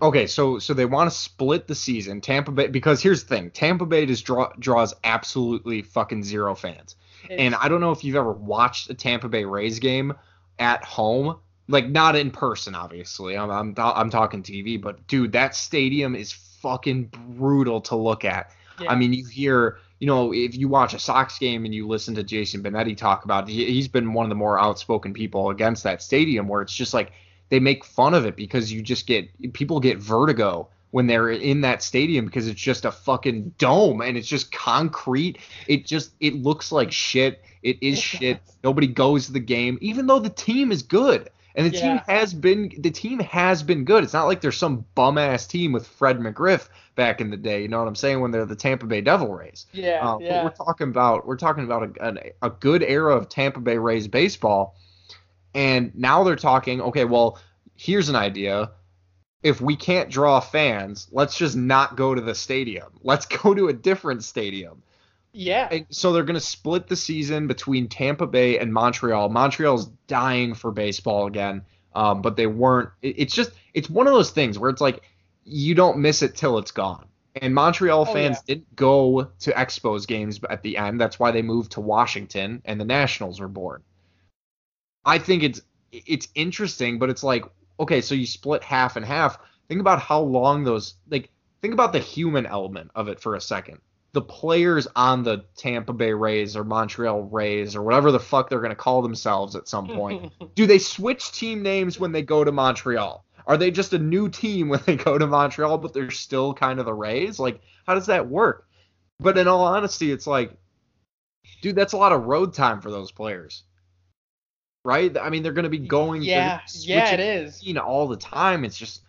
okay, so so they want to split the season, Tampa Bay, because here's the thing, Tampa Bay just draw, draws absolutely fucking zero fans, it's, and I don't know if you've ever watched a Tampa Bay Rays game at home, like not in person, obviously. I'm I'm I'm talking TV, but dude, that stadium is fucking brutal to look at. Yeah. I mean, you hear you know, if you watch a Sox game and you listen to Jason Benetti talk about it, he's been one of the more outspoken people against that stadium where it's just like they make fun of it because you just get people get vertigo when they're in that stadium because it's just a fucking dome and it's just concrete. It just it looks like shit. It is shit. Nobody goes to the game even though the team is good. And the yeah. team has been the team has been good. It's not like they're some bum ass team with Fred McGriff back in the day. You know what I'm saying? When they're the Tampa Bay Devil Rays. Yeah. Uh, yeah. we're talking about we're talking about a, a, a good era of Tampa Bay Rays baseball, and now they're talking. Okay, well, here's an idea. If we can't draw fans, let's just not go to the stadium. Let's go to a different stadium. Yeah. So they're going to split the season between Tampa Bay and Montreal. Montreal's dying for baseball again, um, but they weren't. It, it's just it's one of those things where it's like you don't miss it till it's gone. And Montreal oh, fans yeah. didn't go to Expos games at the end. That's why they moved to Washington and the Nationals were born. I think it's it's interesting, but it's like okay, so you split half and half. Think about how long those like think about the human element of it for a second the players on the Tampa Bay Rays or Montreal Rays or whatever the fuck they're going to call themselves at some point, do they switch team names when they go to Montreal? Are they just a new team when they go to Montreal, but they're still kind of the Rays? Like, how does that work? But in all honesty, it's like, dude, that's a lot of road time for those players. Right? I mean, they're going to be going. Yeah, yeah, it is. You know, all the time. It's just,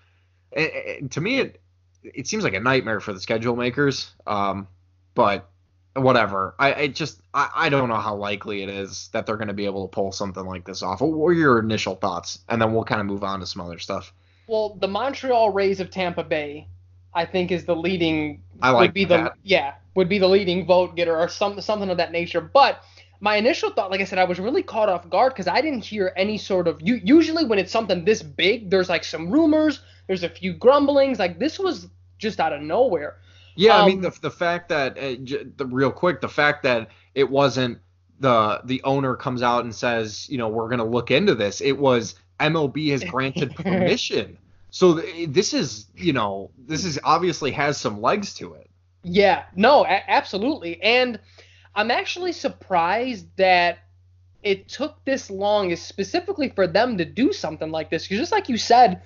it, it, to me, it it seems like a nightmare for the schedule makers. Um, but whatever. I, I just I, I don't know how likely it is that they're going to be able to pull something like this off. What were your initial thoughts? And then we'll kind of move on to some other stuff. Well, the Montreal Rays of Tampa Bay, I think, is the leading. I like would be that. the yeah would be the leading vote getter or some something of that nature. But my initial thought, like I said, I was really caught off guard because I didn't hear any sort of. You usually when it's something this big, there's like some rumors, there's a few grumblings. Like this was just out of nowhere. Yeah, um, I mean um, the the fact that uh, the real quick the fact that it wasn't the the owner comes out and says you know we're gonna look into this. It was MLB has granted permission. so th- this is you know this is obviously has some legs to it. Yeah, no, a- absolutely, and I'm actually surprised that it took this long, specifically for them to do something like this. Because just like you said,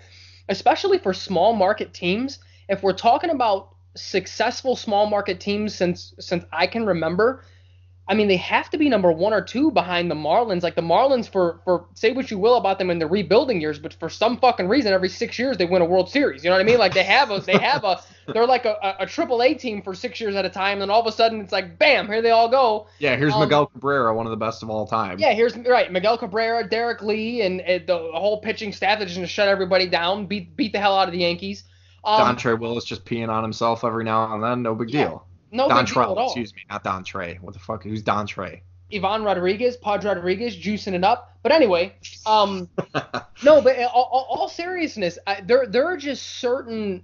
especially for small market teams, if we're talking about successful small market teams since since I can remember. I mean, they have to be number one or two behind the Marlins. Like the Marlins, for for say what you will about them in the rebuilding years, but for some fucking reason, every six years they win a World Series. You know what I mean? Like they have a they have a they're like a, a triple A team for six years at a time, and then all of a sudden it's like bam, here they all go. Yeah, here's um, Miguel Cabrera, one of the best of all time. Yeah, here's right Miguel Cabrera, Derrek Lee, and, and the whole pitching staff that just shut everybody down, beat beat the hell out of the Yankees. Um, Dontre Willis just peeing on himself every now and then. No big yeah, deal. No Don big deal at all. Excuse me, not Dontre. What the fuck? Who's Dontre? Ivan Rodriguez, Pod Rodriguez, juicing it up. But anyway, um, no, but all, all seriousness, I, there there are just certain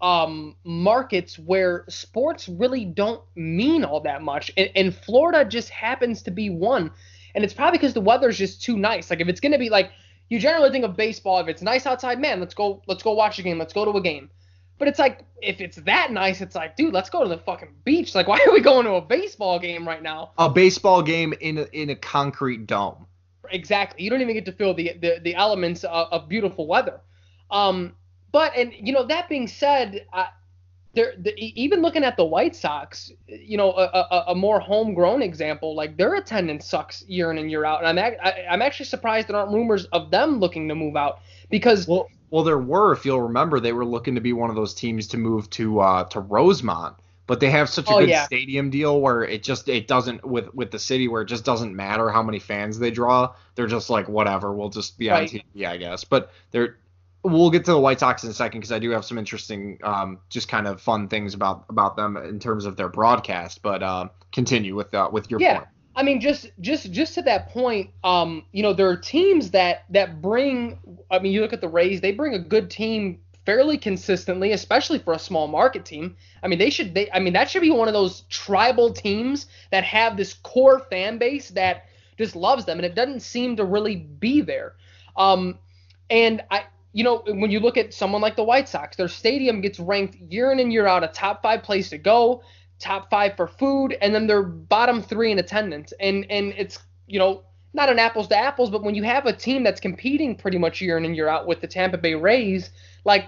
um, markets where sports really don't mean all that much, and, and Florida just happens to be one. And it's probably because the weather's just too nice. Like if it's gonna be like you generally think of baseball, if it's nice outside, man, let's go let's go watch a game, let's go to a game. But it's like if it's that nice, it's like, dude, let's go to the fucking beach. Like, why are we going to a baseball game right now? A baseball game in a, in a concrete dome. Exactly. You don't even get to feel the the, the elements of, of beautiful weather. Um, but and you know that being said, I, they're, the, even looking at the White Sox, you know, a, a, a, more homegrown example, like their attendance sucks year in and year out, and I'm ac- I, am actually surprised there aren't rumors of them looking to move out because well, well, there were, if you'll remember, they were looking to be one of those teams to move to uh, to Rosemont, but they have such a oh, good yeah. stadium deal where it just it doesn't with with the city where it just doesn't matter how many fans they draw. They're just like whatever, we'll just be right. on TV, I guess. But they're we'll get to the White Sox in a second because I do have some interesting, um, just kind of fun things about about them in terms of their broadcast. But uh, continue with uh, with your yeah. point. I mean, just just just to that point, um, you know, there are teams that that bring. I mean, you look at the Rays; they bring a good team fairly consistently, especially for a small market team. I mean, they should. They, I mean, that should be one of those tribal teams that have this core fan base that just loves them, and it doesn't seem to really be there. Um, and I, you know, when you look at someone like the White Sox, their stadium gets ranked year in and year out a top five place to go top five for food, and then they're bottom three in attendance. And and it's you know not an apples to apples, but when you have a team that's competing pretty much year in and year out with the Tampa Bay Rays, like,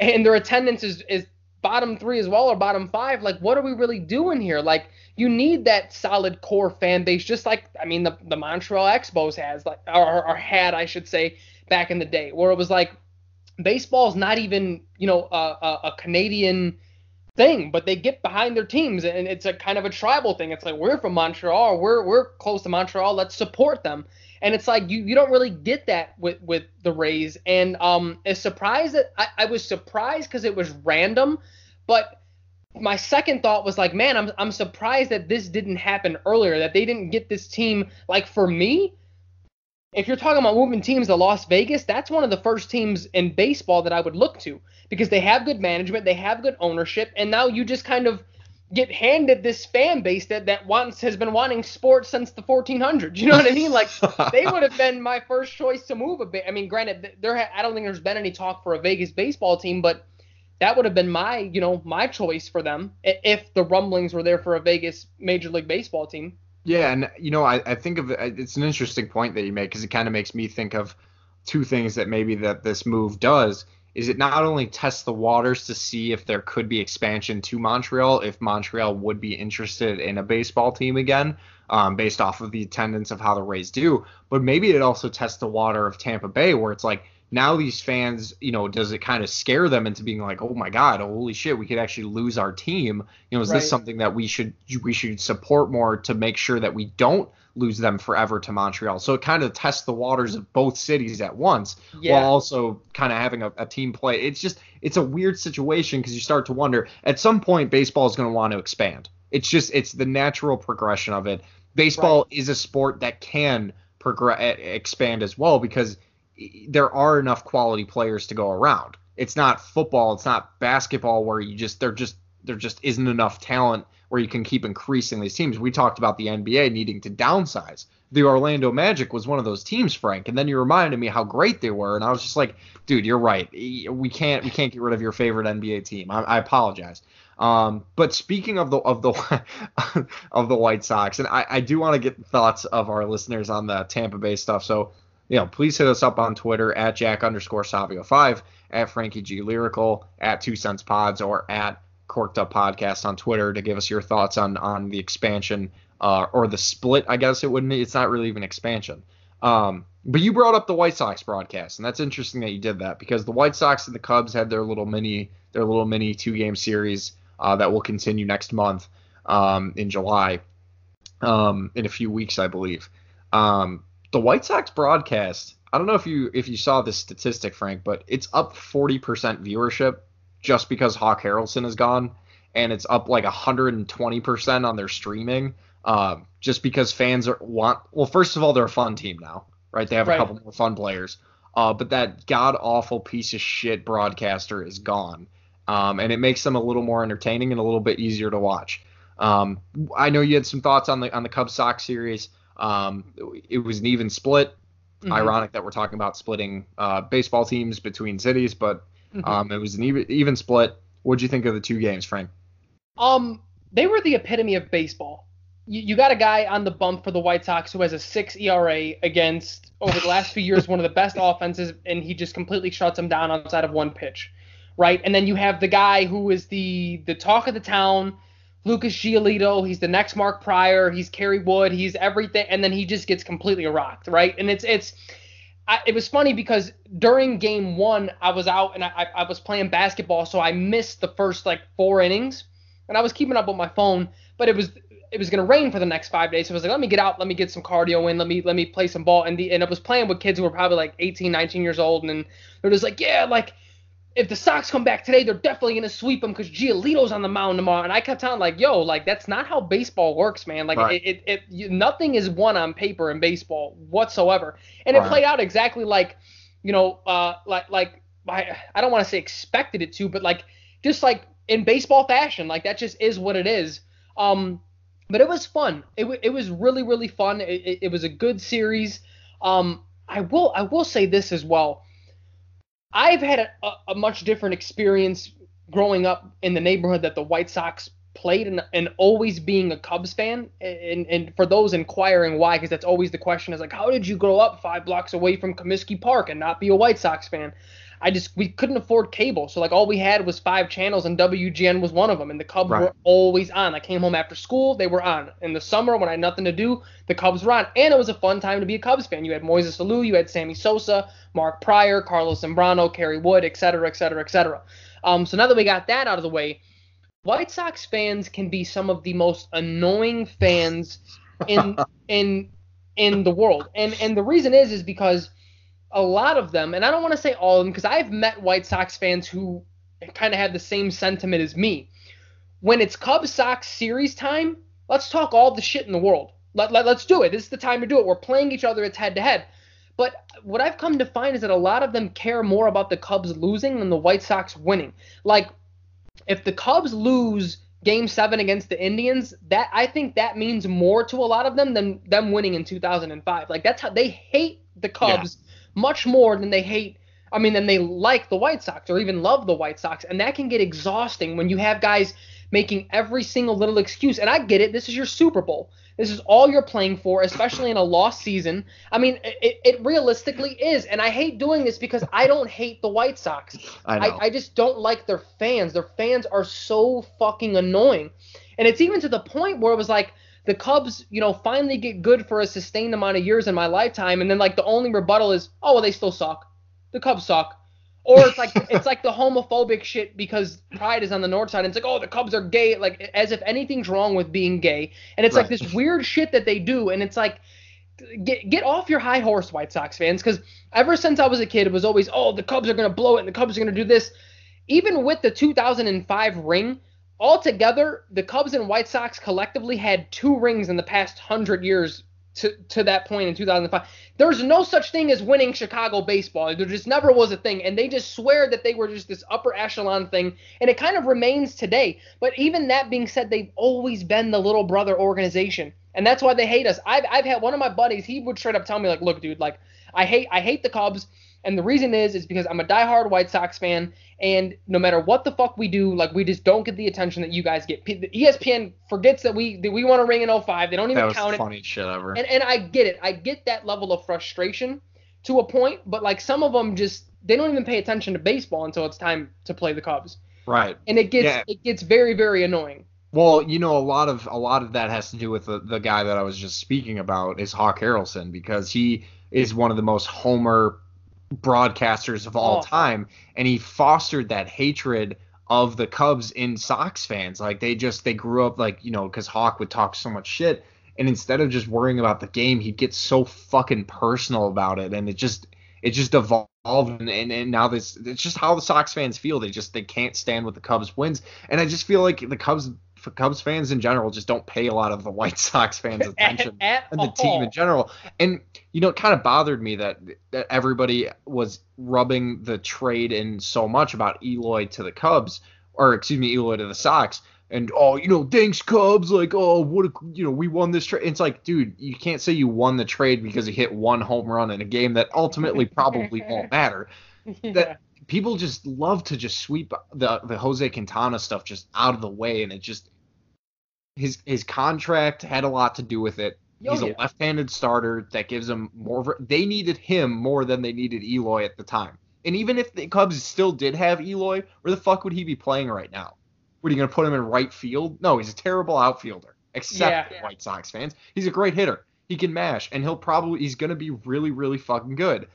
and their attendance is is bottom three as well or bottom five, like what are we really doing here? Like you need that solid core fan base, just like I mean the the Montreal Expos has like or, or had I should say back in the day, where it was like baseball's not even you know a, a, a Canadian thing, but they get behind their teams, and it's a kind of a tribal thing. It's like we're from Montreal, we're we're close to Montreal, let's support them. And it's like you, you don't really get that with, with the Rays. And um, as surprised that I, I was surprised because it was random, but my second thought was like, man, I'm I'm surprised that this didn't happen earlier, that they didn't get this team. Like for me, if you're talking about moving teams to Las Vegas, that's one of the first teams in baseball that I would look to because they have good management, they have good ownership, and now you just kind of get handed this fan base that that wants has been wanting sports since the 1400s. You know what I mean? Like they would have been my first choice to move a bit. I mean, granted, there ha- I don't think there's been any talk for a Vegas baseball team, but that would have been my you know my choice for them if the rumblings were there for a Vegas Major League Baseball team. Yeah, and you know, I, I think of it. it's an interesting point that you make because it kind of makes me think of two things that maybe that this move does is it not only test the waters to see if there could be expansion to Montreal, if Montreal would be interested in a baseball team again, um, based off of the attendance of how the Rays do, but maybe it also tests the water of Tampa Bay, where it's like now these fans, you know, does it kind of scare them into being like, oh my God, holy shit, we could actually lose our team? You know, is right. this something that we should we should support more to make sure that we don't lose them forever to Montreal. So it kind of tests the waters of both cities at once yeah. while also kind of having a, a, team play. It's just it's a weird situation because you start to wonder at some point baseball is going to want to expand. It's just it's the natural progression of it. Baseball right. is a sport that can progress expand as well because there are enough quality players to go around. It's not football, it's not basketball where you just there just there just isn't enough talent where you can keep increasing these teams. We talked about the NBA needing to downsize. The Orlando Magic was one of those teams, Frank, and then you reminded me how great they were, and I was just like, dude, you're right. We can't we can't get rid of your favorite NBA team. I, I apologize. Um, but speaking of the of the of the White Sox, and I, I do want to get thoughts of our listeners on the Tampa Bay stuff. So, you know, please hit us up on Twitter at Jack underscore Savio five, at Frankie G Lyrical, at Two Cents Pods, or at Corked Up Podcast on Twitter to give us your thoughts on on the expansion uh, or the split. I guess it wouldn't. It's not really even expansion. Um, but you brought up the White Sox broadcast, and that's interesting that you did that because the White Sox and the Cubs had their little mini their little mini two game series uh, that will continue next month um, in July, um, in a few weeks, I believe. Um, the White Sox broadcast. I don't know if you if you saw this statistic, Frank, but it's up 40% viewership just because Hawk Harrelson is gone, and it's up like 120% on their streaming. Uh, just because fans are want well, first of all, they're a fun team now, right? They have right. a couple more fun players. Uh, but that god awful piece of shit broadcaster is gone, um, and it makes them a little more entertaining and a little bit easier to watch. Um, I know you had some thoughts on the on the Cubs Sox series. Um, it was an even split. Mm-hmm. Ironic that we're talking about splitting uh, baseball teams between cities, but Mm-hmm. Um, it was an even, even split. What'd you think of the two games, Frank? Um, they were the epitome of baseball. You, you got a guy on the bump for the White Sox who has a six ERA against over the last few years one of the best offenses, and he just completely shuts them down outside of one pitch, right? And then you have the guy who is the the talk of the town. Lucas Giolito, he's the next Mark Prior, he's Kerry Wood, he's everything, and then he just gets completely rocked, right? And it's it's I, it was funny because during game one, I was out and I, I was playing basketball, so I missed the first like four innings, and I was keeping up with my phone, but it was it was gonna rain for the next five days, so I was like, let me get out, let me get some cardio in, let me let me play some ball, and the and I was playing with kids who were probably like 18, 19 years old, and they're just like, yeah, like if the Sox come back today, they're definitely gonna sweep them because Giolito's on the mound tomorrow. And I kept telling like, yo, like that's not how baseball works, man. Like Right. it, it, it you, nothing is won on paper in baseball whatsoever. And it played out exactly like, you know, uh, like like I, I don't want to say expected it to, but like just like in baseball fashion, like that just is what it is. Um, but it was fun. It, wa- it was really really fun. It, it, it was a good series. Um, I will I will say this as well. I've had a, a, much different experience growing up in the neighborhood that the White Sox played and, and always being a Cubs fan. And, and for those inquiring why, because that's always the question is like, how did you grow up five blocks away from Comiskey Park and not be a White Sox fan? I just we couldn't afford cable, so like all we had was five channels, and WGN was one of them. And the Cubs Right. were always on. I came home after school, they were on. In the summer when I had nothing to do, the Cubs were on, and it was a fun time to be a Cubs fan. You had Moises Alou, you had Sammy Sosa, Mark Prior, Carlos Zambrano, Kerry Wood, et cetera, et cetera, et cetera. Um, so now that we got that out of the way, White Sox fans can be some of the most annoying fans in in in the world. And and the reason is is because a lot of them, and I don't want to say all of them, because I've met White Sox fans who kind of had the same sentiment as me. When it's Cubs Sox series time, let's talk all the shit in the world. Let, let, let's do it. This is the time to do it. We're playing each other. It's head to head. But what I've come to find is that a lot of them care more about the Cubs losing than the White Sox winning. Like, if the Cubs lose game seven against the Indians, that I think that means more to a lot of them than them winning in 2005. Like that's how they hate the Cubs much more than they hate. I mean, than they like the White Sox or even love the White Sox, and that can get exhausting when you have guys making every single little excuse. And I get it. This is your Super Bowl. This is all you're playing for, especially in a lost season. I mean, it, it realistically is. And I hate doing this because I don't hate the White Sox. I know. I, I just don't like their fans. Their fans are so fucking annoying. And it's even to the point where it was like the Cubs, you know, finally get good for a sustained amount of years in my lifetime, and then like the only rebuttal is, oh well, they still suck. The Cubs suck. Or it's like it's like the homophobic shit because Pride is on the north side. And it's like, oh, the Cubs are gay, like as if anything's wrong with being gay. And it's like this weird shit that they do, and it's like, get get off your high horse, White Sox fans, because ever since I was a kid, it was always, oh, the Cubs are gonna blow it, and the Cubs are gonna do this. Even with the 2005 ring, altogether, the Cubs and White Sox collectively had two rings in the past hundred years to to that point in 2005. There's no such thing as winning Chicago baseball. There just never was a thing, and they just swear that they were just this upper echelon thing, and it kind of remains today. But even that being said, they've always been the little brother organization, and that's why they hate us. I've I've had one of my buddies. He would straight up tell me like, "Look, dude, like I hate I hate the Cubs." And the reason is is because I'm a diehard White Sox fan, and no matter what the fuck we do, like we just don't get the attention that you guys get. P- ESPN forgets that we that we want to ring in 05. They don't that even was count the it. shit ever. And and I get it. I get that level of frustration to a point, but like some of them just they don't even pay attention to baseball until it's time to play the Cubs. right. And it gets Yeah. it gets very very annoying. Well, you know, a lot of a lot of that has to do with the, the guy that I was just speaking about is Hawk Harrelson because he is one of the most homer broadcasters of all Oh. time, and he fostered that hatred of the Cubs in Sox fans. Like they just they grew up like you know because Hawk would talk so much shit, and instead of just worrying about the game, he'd get so fucking personal about it, and it just it just evolved. And, and, and now this it's just how the Sox fans feel. They just they can't stand with the Cubs wins, and I just feel like the Cubs Cubs fans in general just don't pay a lot of the White Sox fans attention At, at and the all. team in general. And you know, it kind of bothered me that that everybody was rubbing the trade in so much about Eloy to the Cubs, or excuse me, Eloy to the Sox. And oh, you know, thanks Cubs. Like, oh, what a, you know, we won this trade. It's like, dude, you can't say you won the trade because he hit one home run in a game that ultimately probably won't matter. Yeah. That people just love to just sweep the the Jose Quintana stuff just out of the way, and it just his his contract had a lot to do with it. Oh, He's yeah. a left-handed starter that gives them more. They needed him more than they needed Eloy at the time. And even if the Cubs still did have Eloy, where the fuck would he be playing right now? What are you gonna put him in right field? No, he's a terrible outfielder. Except Yeah. White Sox fans, he's a great hitter. He can mash, and he'll probably he's gonna be really really fucking good.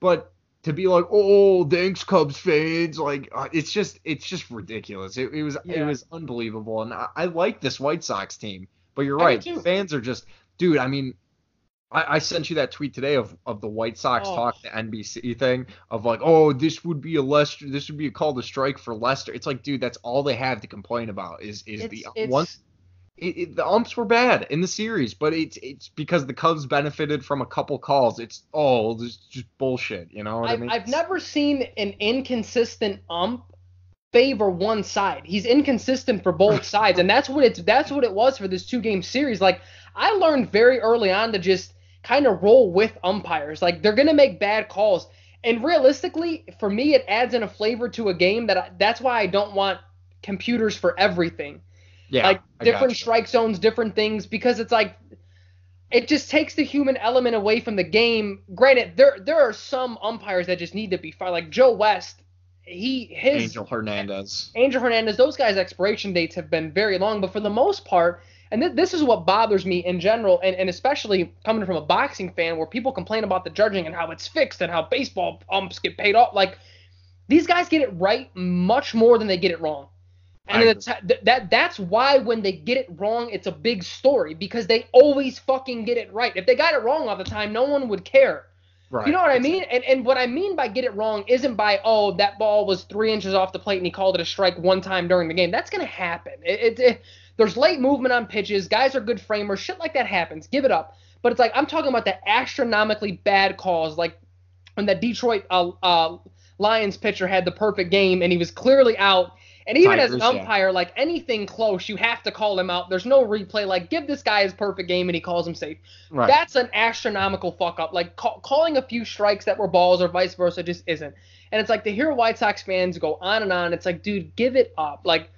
But to be like, oh, thanks Cubs fans, like uh, it's just it's just ridiculous. It, it was it was unbelievable, and I, I like this White Sox team. But you're I right, fans are just, dude. I mean, I, I sent you that tweet today of, of the White Sox Oh. talk, the NBC thing of like, oh, this would be a Lester, this would be a call to strike for Lester. It's like, dude, that's all they have to complain about is is It's, the it's, one. It, it, the umps were bad in the series, but it's it's because the Cubs benefited from a couple calls. It's oh, this is just bullshit. You know what I I've, mean? I've never seen an inconsistent ump favor one side. He's inconsistent for both sides, and that's what it's that's what it was for this two game series. Like I learned very early on to just kind of roll with umpires. Like they're gonna make bad calls, and realistically, for me, it adds in a flavor to a game that I, that's why I don't want computers for everything yeah, like different gotcha. strike zones, different things, because it's like it just takes the human element away from the game. Granted, there there are some umpires that just need to be fired, like Joe West. He his Angel Hernandez. Angel Hernandez, those guys' expiration dates have been very long, but for the most part, and th- this is what bothers me in general, and, and especially coming from a boxing fan where people complain about the judging and how it's fixed and how baseball umps get paid off. Like, these guys get it right much more than they get it wrong. And I then it's, th- that that's why when they get it wrong, it's a big story because they always fucking get it right. If they got it wrong all the time, no one would care. Right. You know what I mean? And and what I mean by get it wrong isn't by oh that ball was three inches off the plate and he called it a strike one time during the game. That's gonna happen. It, it, it- there's late movement on pitches. Guys are good framers. Shit like that happens. Give it up. But it's like I'm talking about the astronomically bad calls, like when that Detroit uh, uh, Lions pitcher had the perfect game and he was clearly out. And even as an Tigers, yeah. umpire, like anything close, you have to call him out. There's no replay. Like give this guy his perfect game and he calls him safe. Right. That's an astronomical fuck up. Like ca- calling a few strikes that were balls or vice versa just isn't. And it's like to hear White Sox fans go on and on. It's like, dude, give it up. Like,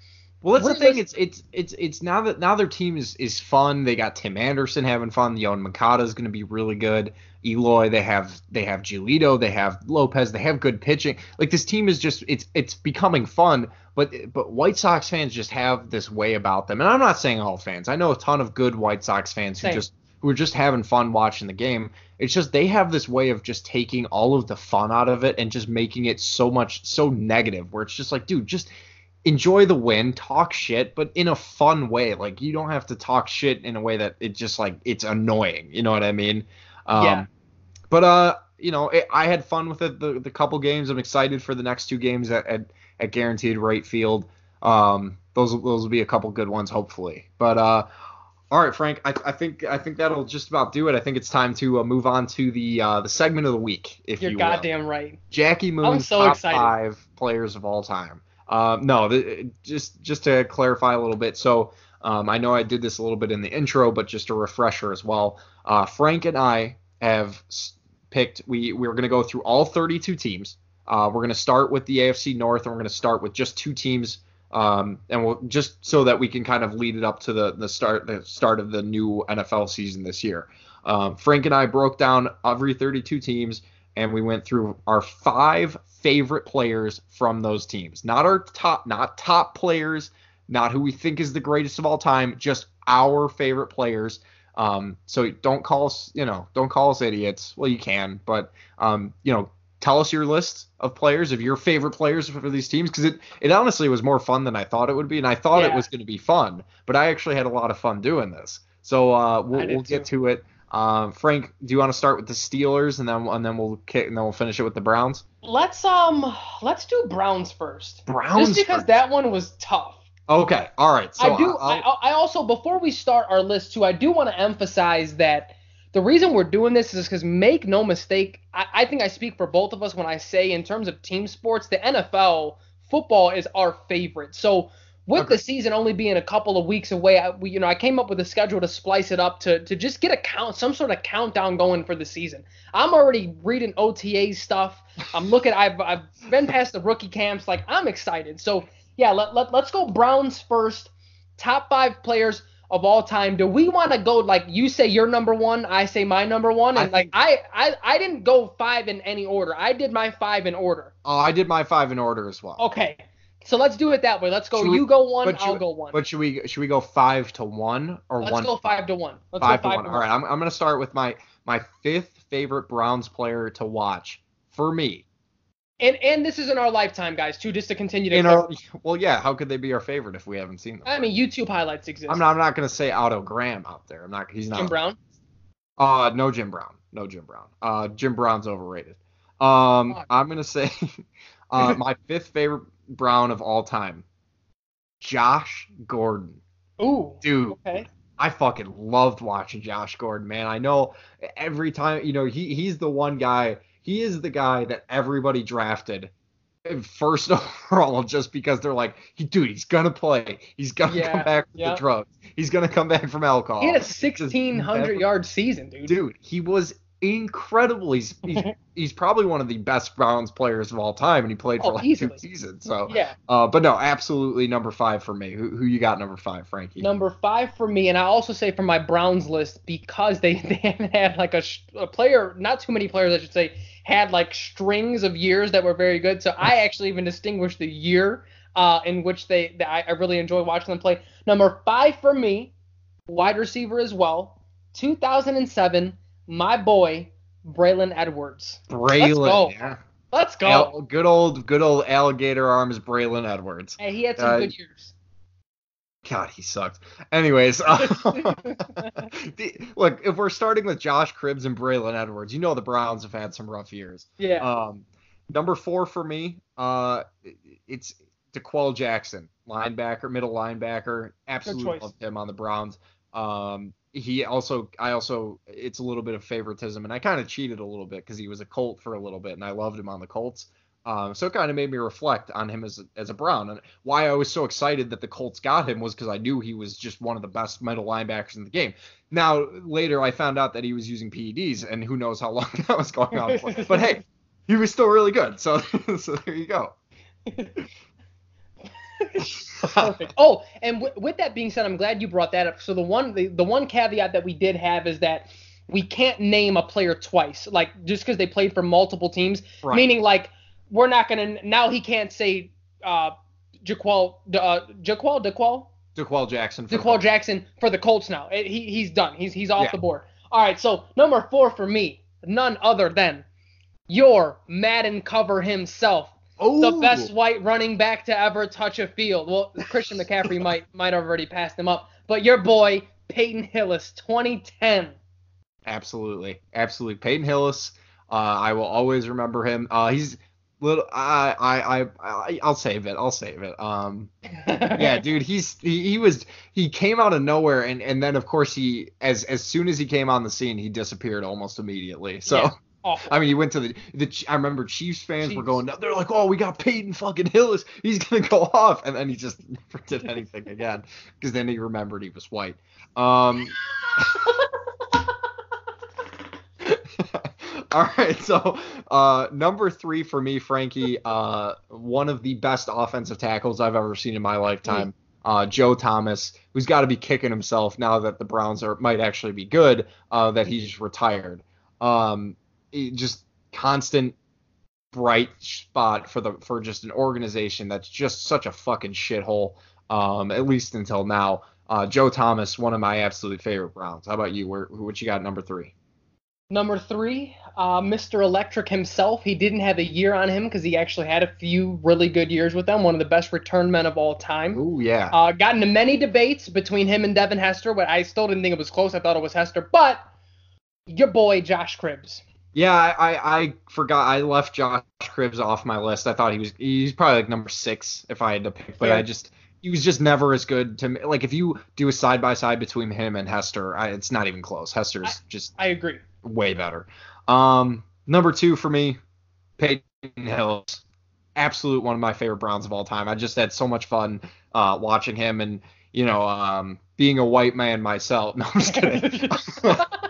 Well, that's the thing. It's it's it's it's now that now their team is is fun. They got Tim Anderson having fun. Yoan Moncada is going to be really good. Eloy, they have they have Giolito, they have Lopez, they have good pitching. Like this team is just it's it's becoming fun. But but White Sox fans just have this way about them, and I'm not saying all fans. I know a ton of good White Sox fans who Same. just who are just having fun watching the game. It's just they have this way of just taking all of the fun out of it and just making it so much so negative. Where it's just like, dude, just enjoy the win, talk shit, but in a fun way. Like you don't have to talk shit in a way that it just like it's annoying. You know what I mean? Um, Yeah. But uh, you know, it, I had fun with it. The, the couple games. I'm excited for the next two games at at, at Guaranteed Rate Field. Um, those those will be a couple good ones, hopefully. But uh. All right, Frank. I, I think I think that'll just about do it. I think it's time to uh, move on to the uh, the segment of the week, if you're you goddamn right. Jackie Moon's so top excited. five players of all time. Um, no, the, just just to clarify a little bit. So um, I know I did this a little bit in the intro, but just a refresher as well. Uh, Frank and I have picked. We we're going to go through all 32 teams. Uh, we're going to start with the AFC North, and we're going to start with just two teams. Um, and we'll just so that we can kind of lead it up to the the start the start of the new NFL season this year. Um, Frank and I broke down every 32 teams and we went through our five favorite players from those teams. Not our top, not top players, not who we think is the greatest of all time, just our favorite players. Um, so don't call us, you know, don't call us idiots. Well, you can, but um, you know, tell us your list of players of your favorite players for these teams because it it honestly was more fun than I thought it would be, and I thought it was going to be fun, but I actually had a lot of fun doing this. So uh, we'll, we'll get to it. Um, Frank, do you want to start with the Steelers and then and then we'll kick and then we'll finish it with the Browns? Let's um let's do Browns first. Browns. Just because first. that one was tough. Okay. All right. So I do. I, I also before we start our list too, I do want to emphasize that the reason we're doing this is because make no mistake, I, I think I speak for both of us when I say in terms of team sports, the NFL football is our favorite. So with Okay. the season only being a couple of weeks away, I, we, you know, I came up with a schedule to splice it up to to just get a count, some sort of countdown going for the season. I'm already reading OTA stuff. I'm looking. I've I've been past the rookie camps. Like I'm excited. So yeah, let, let let's go Browns first. Top five players of all time. Do we want to go like you say your number one, I say my number one, I and like I, I I didn't go five in any order. I did my five in order. oh, I did my five in order as well. Okay, so let's do it that way. Let's go. Should we- you go one, should I'll go one. But should we should we go five to one or one? let's one? go five to one. Let's five go to five one. All right. I'm I'm gonna start with my my fifth favorite Browns player to watch for me. And and this is in our lifetime, guys, too. Just to continue to. In our well, yeah. How could they be our favorite if we haven't seen them? I mean, YouTube highlights exist. I'm not. I'm not gonna say Otto Graham out there. I'm not. He's not. Jim Brown. Uh, no Jim Brown. No Jim Brown. Uh, Jim Brown's overrated. Um. I'm gonna say, uh, my fifth favorite Brown of all time, Josh Gordon. Ooh. Dude, Okay. I fucking loved watching Josh Gordon, man. I know every time, you know, he he's the one guy. He is the guy that everybody drafted first overall just because they're like, dude, he's gonna play. He's gonna Yeah, come back from yeah. the drugs. He's gonna come back from alcohol. He had a 1600 yard season, dude. Dude, he was incredible. He's, he's he's probably one of the best Browns players of all time, and he played for Oh, like easily. two seasons. So, Yeah. uh, but no, absolutely number five for me. Who, who you got number five, Frankie? Number five for me, and I also say for my Browns list because they, they haven't had like a, a player, not too many players, I should say, had like strings of years that were very good. So I actually even distinguished the year uh, in which they that I, I really enjoy watching them play. Number five for me, wide receiver as well, 2007, my boy Braylon Edwards. Braylon. go. Yeah. Let's go. Al- good old, good old alligator arms, Braylon Edwards. Hey, he had some Uh, good years. God, he sucked. Anyways, uh, the- look, if we're starting with Josh Cribbs and Braylon Edwards, you know the Browns have had some rough years. Yeah. Um, number four for me, uh, it's D'Qwell Jackson, linebacker, middle linebacker. Absolutely loved him on the Browns. Um, he also, I also, it's a little bit of favoritism, and I kind of cheated a little bit because he was a Colt for a little bit, and I loved him on the Colts. Um, so it kind of made me reflect on him as a, as a Brown, and why I was so excited that the Colts got him was because I knew he was just one of the best middle linebackers in the game. Now later I found out that he was using PEDs, and who knows how long that was going on for. But hey, he was still really good. So so there you go. Perfect. Oh, and w- with that being said, I'm glad you brought that up. So the one the, the one caveat that we did have is that we can't name a player twice, like just because they played for multiple teams. Right. Meaning, like we're not gonna now he can't say uh, Jaqual uh, Jaqual Jaqual D'Qwell Jackson. for the Jackson for the Colts now. It- he he's done. He's he's off Yeah. the board. All right. So number four for me, none other than your Madden cover himself Oh, the best white running back to ever touch a field. Well, Christian McCaffrey might might have already passed him up, but your boy Peyton Hillis, 2010. Absolutely, absolutely. Peyton Hillis. Uh, I will always remember him. Uh, he's little. I, I, I, I'll save it. I'll save it. Um, yeah, dude, he's he, he was he came out of nowhere, and and then of course he as as soon as he came on the scene, he disappeared almost immediately. So. Yeah. Awful. I mean, he went to the the. I remember Chiefs fans were going. They're like, "Oh, we got Peyton fucking Hillis. He's gonna go off," and then he just never did anything again because then he remembered he was white. Um. All right, so uh, number three for me, Frankie, uh, one of the best offensive tackles I've ever seen in my lifetime. Uh, Joe Thomas, who's got to be kicking himself now that the Browns are might actually be good, uh, that he's retired. Um, just constant bright spot for the for just an organization that's just such a fucking shithole. Um, at least until now. Uh, Joe Thomas, one of my absolute favorite Browns. How about you? Where what you got number three? Number three, uh, Mr. Electric himself. He didn't have a year on him because he actually had a few really good years with them. One of the best return men of all time. Ooh yeah. Uh, got into many debates between him and Devin Hester, but I still didn't think it was close. I thought it was Hester. But your boy Josh Cribbs. Yeah, I, I, I forgot. I left Josh Cribbs off my list. I thought he was he's probably like number six if I had to pick, but Fair. I just he was just never as good to me. Like if you do a side by side between him and Hester, I, it's not even close. Hester's just I agree. way better. Um, number two for me, Peyton Hillis, absolute one of my favorite Browns of all time. I just had so much fun uh, watching him, and you know, um, being a white man myself. No, I'm just kidding.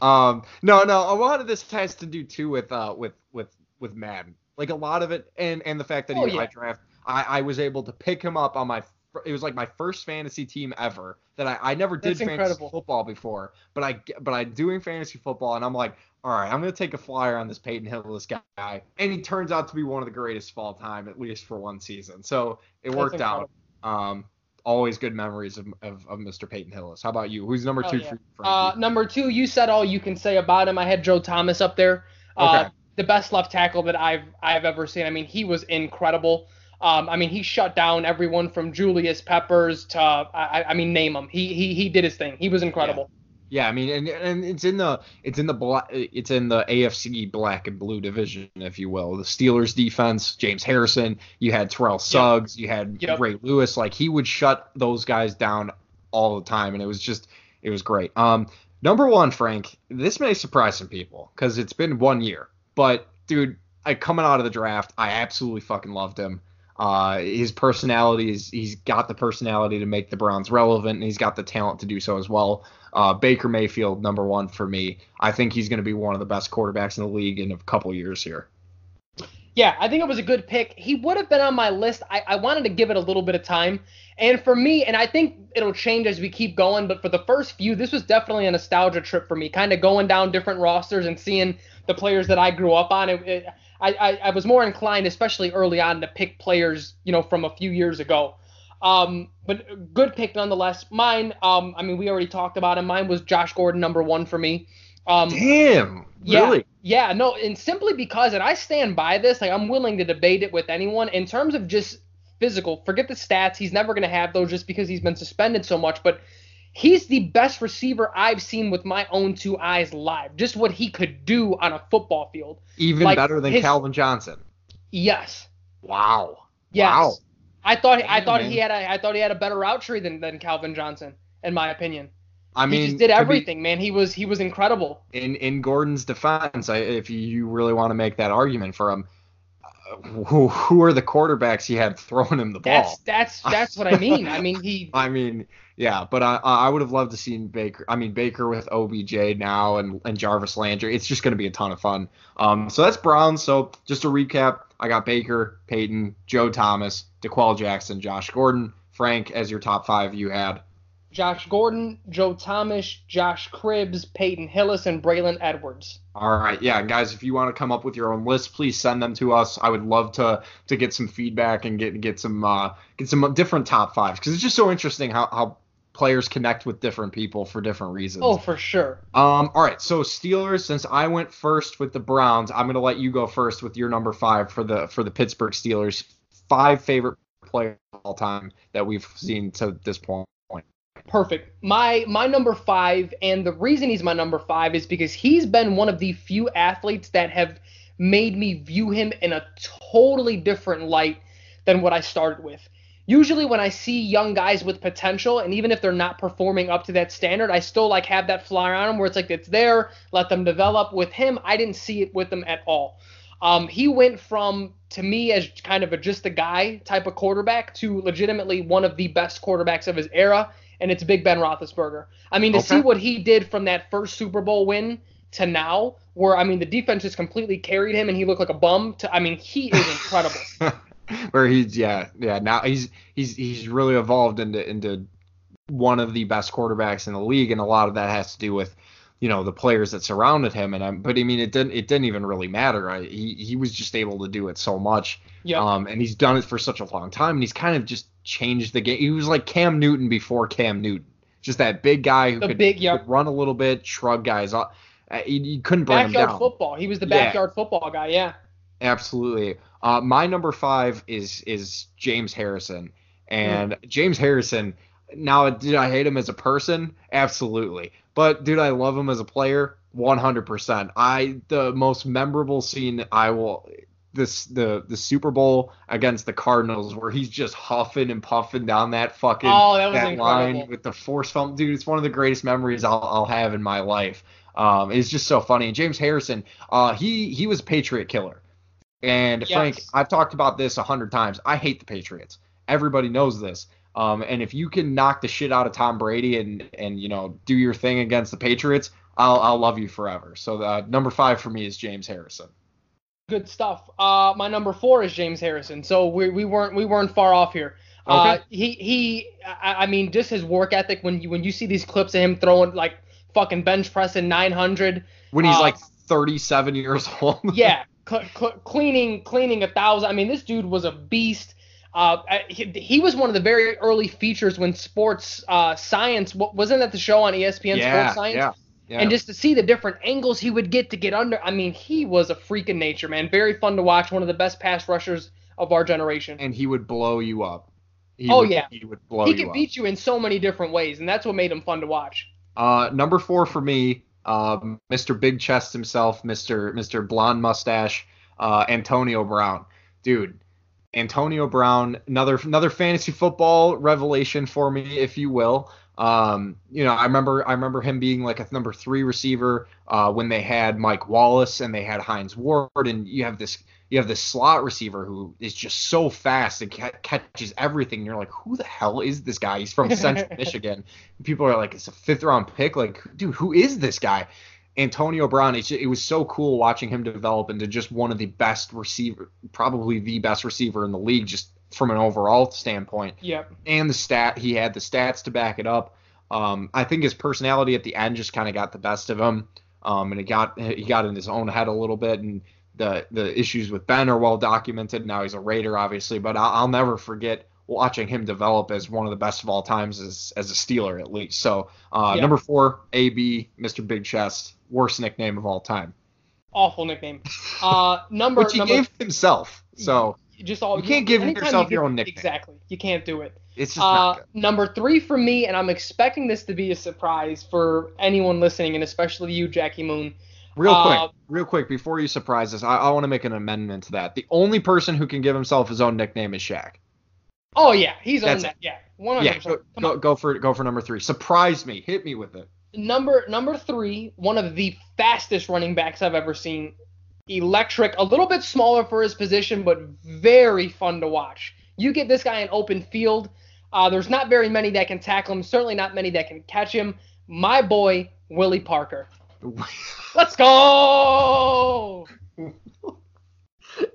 um, no, no, a lot of this has to do too with uh, with with with Madden. Like a lot of it, and and the fact that he Oh, my yeah. draft, I, I was able to pick him up on my. It was like my first fantasy team ever that I, I never did That's fantasy incredible. football before, but I but I'm doing fantasy football, and I'm like, all right, I'm gonna take a flyer on this Peyton Hillis guy, and he turns out to be one of the greatest of all time, at least for one season. So it That's worked out. Um, always good memories of, of, of Mr. Peyton Hillis. How about you? Who's number Oh, two yeah. for you? Uh, number two, you said all you can say about him. I had Joe Thomas up there. Uh, Okay. The best left tackle that I've I've ever seen. I mean, he was incredible. Um, I mean, he shut down everyone from Julius Peppers to I, I mean, name him. He he he did his thing. He was incredible. Yeah, I mean, and, and it's in the it's in the black it's in the AFC black and blue division, if you will. The Steelers defense, James Harrison, you had Terrell Suggs, yep. you had yep. Ray Lewis. Like he would shut those guys down all the time, and it was just it was great. Um, number one, Frank, this may surprise some people because it's been one year, but dude, I coming out of the draft, I absolutely fucking loved him. Uh, his personality is he's got the personality to make the Browns relevant, and he's got the talent to do so as well. Uh, Baker Mayfield, number one for me. I think he's going to be one of the best quarterbacks in the league in a couple years here. Yeah, I think it was a good pick. He would have been on my list. I, I wanted to give it a little bit of time. And for me, and I think it'll change as we keep going, but for the first few, this was definitely a nostalgia trip for me, kind of going down different rosters and seeing the players that I grew up on. It, it, I, I, I was more inclined, especially early on, to pick players, you know, from a few years ago. Um, but good pick nonetheless. Mine, um, I mean, we already talked about him. Mine was Josh Gordon, number one for me. Um, Damn, yeah, really? Yeah, no, and simply because, and I stand by this, like I'm willing to debate it with anyone in terms of just physical. Forget the stats; he's never going to have those just because he's been suspended so much. But he's the best receiver I've seen with my own two eyes live. Just what he could do on a football field. Even like better than his, Calvin Johnson. Yes. Wow. Yes. Wow. I thought Damn, I thought man. he had a I thought he had a better route tree than, than Calvin Johnson, in my opinion. I mean, he just did everything, be, man. He was he was incredible. In in Gordon's defense, I, if you really want to make that argument for him, who who are the quarterbacks he had throwing him the ball? That's that's that's what I mean. I mean he. I mean yeah, but I I would have loved to see Baker. I mean Baker with OBJ now and and Jarvis Landry. It's just going to be a ton of fun. Um, so that's Browns. So just to recap, I got Baker, Peyton, Joe Thomas, D'Qwell Jackson, Josh Gordon, Frank as your top five. You had Josh Gordon, Joe Thomas, Josh Cribbs, Peyton Hillis, and Braylon Edwards. All right, yeah, guys, if you want to come up with your own list, please send them to us. I would love to to get some feedback and get get some uh, get some different top fives because it's just so interesting how how players connect with different people for different reasons. Oh, for sure. Um, all right, so Steelers. Since I went first with the Browns, I'm gonna let you go first with your number five for the for the Pittsburgh Steelers. Five favorite players of all time that we've seen to this point. Perfect. My my number five, and the reason he's my number five is because he's been one of the few athletes that have made me view him in a totally different light than what I started with. Usually when I see young guys with potential, and even if they're not performing up to that standard, I still like have that flyer on them where it's like it's there, let them develop. With him, I didn't see it with him at all. Um, he went from to me as kind of a just a guy type of quarterback to legitimately one of the best quarterbacks of his era and it's Big Ben Roethlisberger. I mean, to okay. see what he did from that first Super Bowl win to now, where I mean, the defense just completely carried him, and he looked like a bum. To I mean, he is incredible. where he's yeah yeah now he's he's he's really evolved into into one of the best quarterbacks in the league, and a lot of that has to do with you know the players that surrounded him and I'm, but I mean it didn't it didn't even really matter. I, he he was just able to do it so much yeah. um and he's done it for such a long time and he's kind of just changed the game. He was like Cam Newton before Cam Newton. Just that big guy who could, big, could run a little bit shrug guys off. Uh, you, you, couldn't bring backyard him down. football. He was the backyard yeah. football guy yeah. Absolutely uh my number five is is James Harrison and mm. James Harrison now did I hate him as a person absolutely but dude, I love him as a player, 100%. I the most memorable scene I will this the the Super Bowl against the Cardinals where he's just huffing and puffing down that fucking oh, that, that line with the force film. Dude, it's one of the greatest memories I'll, I'll have in my life. Um, it's just so funny. And James Harrison, uh, he he was a Patriot killer. And yes. Frank, I've talked about this a hundred times. I hate the Patriots. Everybody knows this. Um, and if you can knock the shit out of Tom Brady and and you know do your thing against the Patriots, I'll I'll love you forever. So uh, number five for me is James Harrison. Good stuff. Uh, my number four is James Harrison. So we, we weren't we weren't far off here. Uh, okay. Uh, he he. I, I mean, just his work ethic. When you when you see these clips of him throwing like fucking bench pressing 900 when he's uh, like 37 years old. yeah, cl- cl- cleaning cleaning a thousand. I mean, this dude was a beast. Uh, he, he, was one of the very early features when sports uh, science wasn't that the show on ESPN yeah, Sports Science? Yeah, yeah. And just to see the different angles he would get to get under, I mean, he was a freak of nature, man. Very fun to watch. One of the best pass rushers of our generation. And he would blow you up. He oh would, yeah, he would blow he could beat you in so many different ways, and that's what made him fun to watch. Uh, number four for me, um, Mr. Big Chest himself, Mr. Mr. Blonde Mustache, uh, Antonio Brown. Dude, Antonio Brown, another another fantasy football revelation for me, if you will. Um, you know, I remember I remember him being like a number three receiver uh, when they had Mike Wallace and they had Hines Ward, and you have this you have this slot receiver who is just so fast and ca- catches everything. And you're like, who the hell is this guy? He's from Central Michigan. People are like, it's a fifth round pick. Like, dude, who is this guy? Antonio Brown, just, it was so cool watching him develop into just one of the best receiver, probably the best receiver in the league, just from an overall standpoint. Yep. And the stat, he had the stats to back it up. Um, I think his personality at the end just kind of got the best of him, um, and it got he got in his own head a little bit, and the the issues with Ben are well documented. Now he's a Raider, obviously, but I'll, I'll never forget watching him develop as one of the best of all times as as a Steeler at least. So uh, yeah. number four, AB, Mr. Big Chest, worst nickname of all time. Awful nickname. Uh, number which he number, gave himself. So just all you can't give yourself you your own nickname. Exactly, you can't do it. It's just uh, number three for me, and I'm expecting this to be a surprise for anyone listening, and especially you, Jackie Moon. Real uh, quick, real quick, before you surprise us, I, I want to make an amendment to that. The only person who can give himself his own nickname is Shaq. Oh yeah, he's on that. Yeah, 100%. Yeah, go, go, go, for go for number three. Surprise me, hit me with it. Number number three, one of the fastest running backs I've ever seen. Electric, a little bit smaller for his position, but very fun to watch. You get this guy in open field. Uh, there's not very many that can tackle him. Certainly not many that can catch him. My boy Willie Parker. Let's go.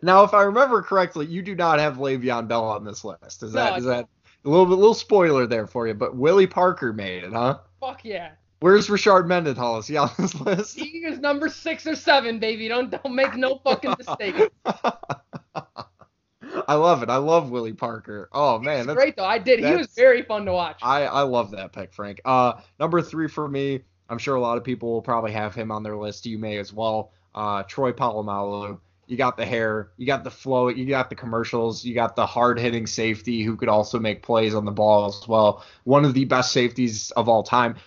now, if I remember correctly, you do not have Le'Veon Bell on this list. Is that no, is that a little bit little spoiler there for you? But Willie Parker made it, huh? Fuck yeah. Where's Rashard Mendenhall? Is he on this list? He is number six or seven, baby. Don't don't make no fucking mistake. I love it. I love Willie Parker. Oh man, that's great though. I did. He was very fun to watch. I I love that pick, Frank. Uh, number three for me. I'm sure a lot of people will probably have him on their list. You may as well. Uh, Troy Polamalu. You got the hair, you got the flow, you got the commercials, you got the hard hitting safety who could also make plays on the ball as well. One of the best safeties of all time.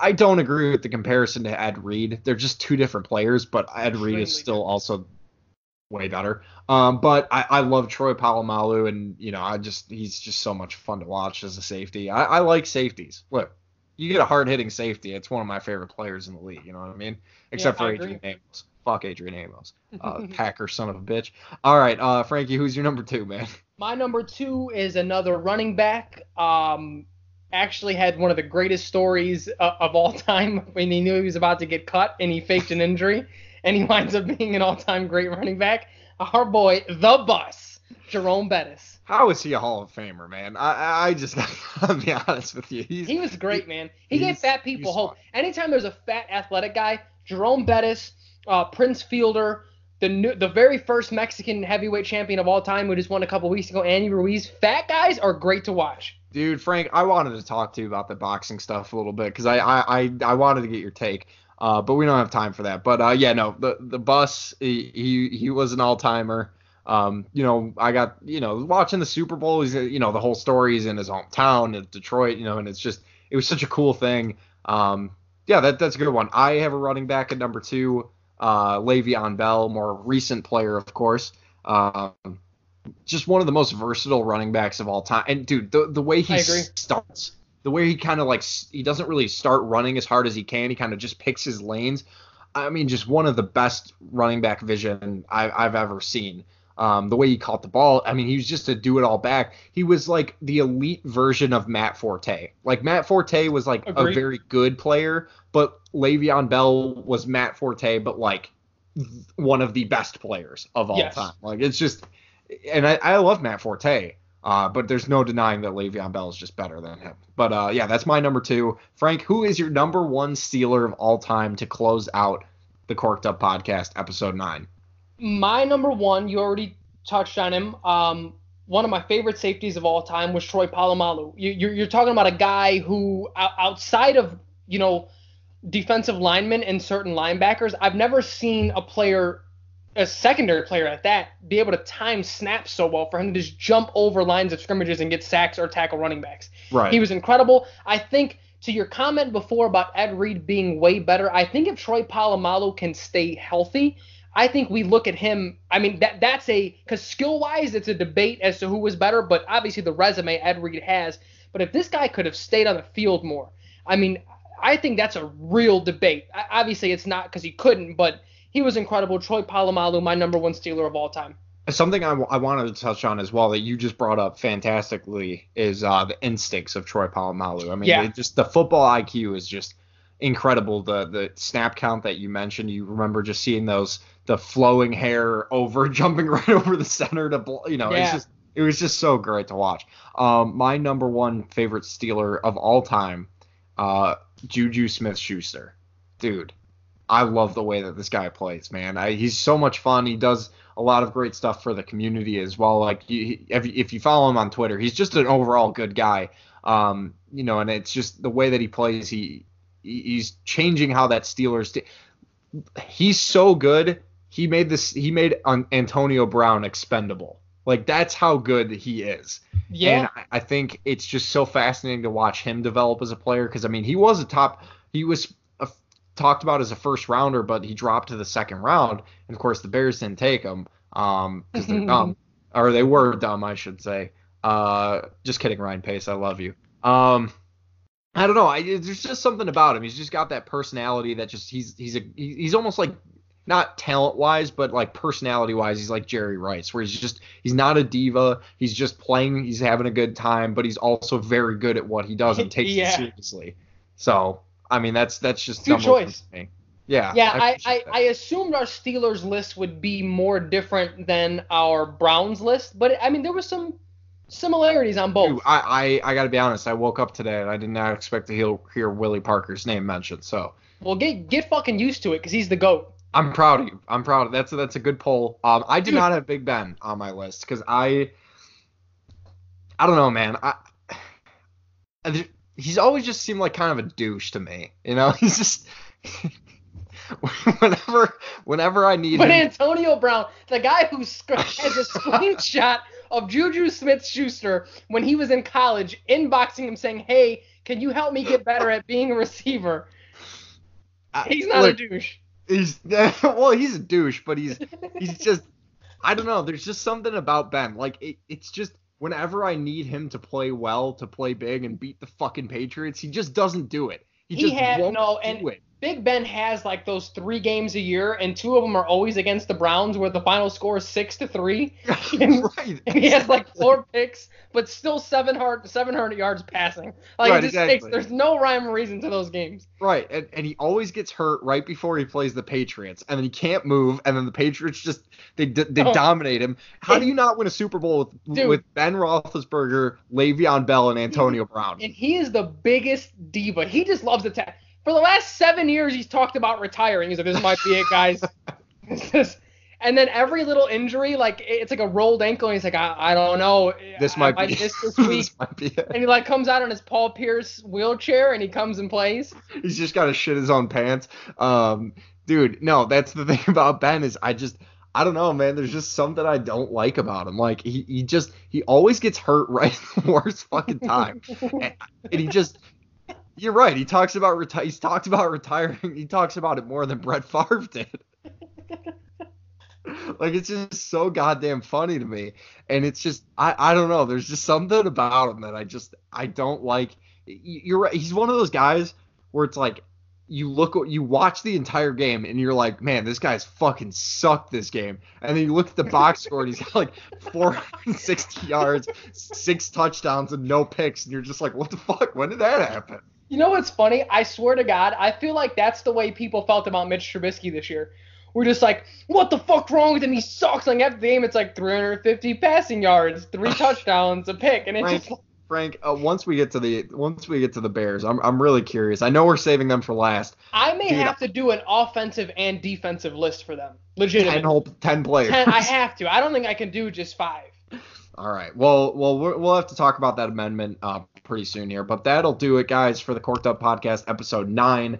I don't agree with the comparison to Ed Reed. They're just two different players, but Ed Reed is still also way better. Um, but I, I love Troy Polamalu, and you know, I just he's just so much fun to watch as a safety. I, I like safeties. Look, you get a hard hitting safety. It's one of my favorite players in the league. You know what I mean? Except yeah, for Adrian Amos. Fuck Adrian Amos. Uh, Packer son of a bitch. All right, uh, Frankie, who's your number two, man? My number two is another running back. Um, actually had one of the greatest stories uh, of all time when he knew he was about to get cut and he faked an injury and he winds up being an all-time great running back. Our boy, the bus, Jerome Bettis. How is he a Hall of Famer, man? I I just gotta be honest with you. He's, he was great, man. He gave fat people hope. Anytime there's a fat athletic guy, Jerome Bettis, uh, Prince Fielder, the new, the very first Mexican heavyweight champion of all time who just won a couple weeks ago, Andy Ruiz. Fat guys are great to watch. Dude, Frank, I wanted to talk to you about the boxing stuff a little bit because I, I, I I wanted to get your take. Uh, but we don't have time for that. But uh, yeah, no, the the bus he he, he was an all timer. Um, you know, I got you know watching the Super Bowl. He's you know the whole story is in his hometown in Detroit. You know, and it's just it was such a cool thing. Um, yeah, that that's a good one. I have a running back at number two, uh, Le'Veon Bell, more recent player, of course. Um, just one of the most versatile running backs of all time. And dude, the the way he starts the way he kind of like he doesn't really start running as hard as he can. He kind of just picks his lanes. I mean, just one of the best running back vision I, have ever seen. Um, the way he caught the ball, I mean, he was just a do it all back. He was like the elite version of Matt Forte. Like Matt Forte was like Agreed. a very good player, but Le'Veon Bell was Matt Forte, but like one of the best players of all yes. time. Like it's just, and I, I love Matt Forte. Uh, but there's no denying that Le'Veon Bell is just better than him. But uh, yeah, that's my number two. Frank, who is your number one Steeler of all time to close out the Corked Up Podcast, episode nine? My number one, you already touched on him. Um, one of my favorite safeties of all time was Troy Polamalu. You, you're, you're talking about a guy who, outside of you know defensive linemen and certain linebackers, I've never seen a player a secondary player at that be able to time snaps so well for him to just jump over lines of scrimmages and get sacks or tackle running backs. Right. He was incredible. I think to your comment before about Ed Reed being way better, I think if Troy Polamalu can stay healthy, I think we look at him. I mean, that that's a because skill wise, it's a debate as to who was better, but obviously the resume Ed Reed has. But if this guy could have stayed on the field more, I mean, I think that's a real debate. Obviously, it's not because he couldn't, but he was incredible. Troy Polamalu, my number one Steeler of all time. Something I, w- I wanted to touch on as well that you just brought up fantastically is uh, the instincts of Troy Polamalu. I mean, Yeah. just the football IQ is just incredible. The the snap count that you mentioned, you remember just seeing those the flowing hair over jumping right over the center to you know, it's just it was just so great to watch. Um, my number one favorite Steeler of all time, uh, Juju Smith Schuster, dude. I love the way that this guy plays, man. I, he's so much fun. He does a lot of great stuff for the community as well. Like you, if, if you follow him on Twitter, he's just an overall good guy. Um, you know, and it's just the way that he plays. He he's changing how that Steelers. T- he's so good. He made this. He made An- Antonio Brown expendable. Like that's how good he is. Yeah. And I, I think it's just so fascinating to watch him develop as a player because I mean he was a top. He was a, talked about as a first rounder, but he dropped to the second round, and of course the Bears didn't take him um because they're dumb, or they were dumb, I should say. Uh, just kidding, Ryan Pace, I love you. Um, I don't know. I, there's just something about him. He's just got that personality that just he's he's a he's almost like not talent wise, but like personality wise, he's like Jerry Rice, where he's just he's not a diva. He's just playing. He's having a good time, but he's also very good at what he does and takes Yeah. it seriously. So I mean, that's that's just Good choice. Yeah. Yeah, I, I, that. I assumed our Steelers list would be more different than our Browns list, but I mean there was some similarities on both. Dude, I, I I gotta be honest. I woke up today and I did not expect to hear, hear Willie Parker's name mentioned. So Well, get get fucking used to it because he's the goat. I'm proud of you. I'm proud. That's that's a good poll. Um, I did Dude. not have Big Ben on my list because I, I don't know, man. I, I- he's always just seemed like kind of a douche to me. You know, he's just whenever whenever I need But him. Antonio Brown, the guy who sc- has a screenshot of Juju Smith-Schuster when he was in college, inboxing him saying, "Hey, can you help me get better at being a receiver?" He's not look, a douche. He's well, he's a douche, but he's he's just I don't know. There's just something about Ben. Like it, it's just whenever I need him to play well, to play big and beat the fucking Patriots, he just doesn't do it. He, He just had- won't no, do and- it. Big Ben has like those three games a year, and two of them are always against the Browns, where the final score is six to three. right. And he has like four picks, but still 700, 700 yards passing. Like Right, it just takes, there's no rhyme or reason to those games. Right, and, and he always gets hurt right before he plays the Patriots, and then he can't move, and then the Patriots just they they Oh. dominate him. How do you not win a Super Bowl with, Dude. with Ben Roethlisberger, Le'Veon Bell, and Antonio Brown? And he is the biggest diva. He just loves to ta- For the last seven years, he's talked about retiring. He's like, this might be it, guys. And then every little injury, like it's like a rolled ankle, and he's like, I, I don't know. This I, might I be missed this week. this might be it. and he like comes out on his Paul Pierce wheelchair, and he comes and plays. He's just got to shit his own pants. Um, dude, no, that's the thing about Ben is I just I don't know, man. There's just something I don't like about him. Like he, he just he always gets hurt right the worst fucking time, and, and he just. You're right. He talks about reti- He's talked about retiring. He talks about it more than Brett Favre did. like it's just so goddamn funny to me, and it's just I I don't know. There's just something about him that I just I don't like. You're right. He's one of those guys where it's like you look you watch the entire game and you're like, man, this guy's fucking sucked this game. And then you look at the box score and he's got like 460 yards, six touchdowns, and no picks, and you're just like, what the fuck? When did that happen? You know what's funny? I swear to God, I feel like that's the way people felt about Mitch Trubisky this year. We're just like, what the fuck wrong with him? He sucks. Like after the game, it's like 350 passing yards, three touchdowns, a pick, and it's Frank, just Frank, uh, once we get to the once we get to the Bears, I'm I'm really curious. I know we're saving them for last. I may Dude, have to do an offensive and defensive list for them. Ten whole ten players. Ten, I have to. I don't think I can do just five. All right. Well, well, we'll have to talk about that amendment uh, pretty soon here, but that'll do it, guys, for the Corked Up Podcast, episode nine.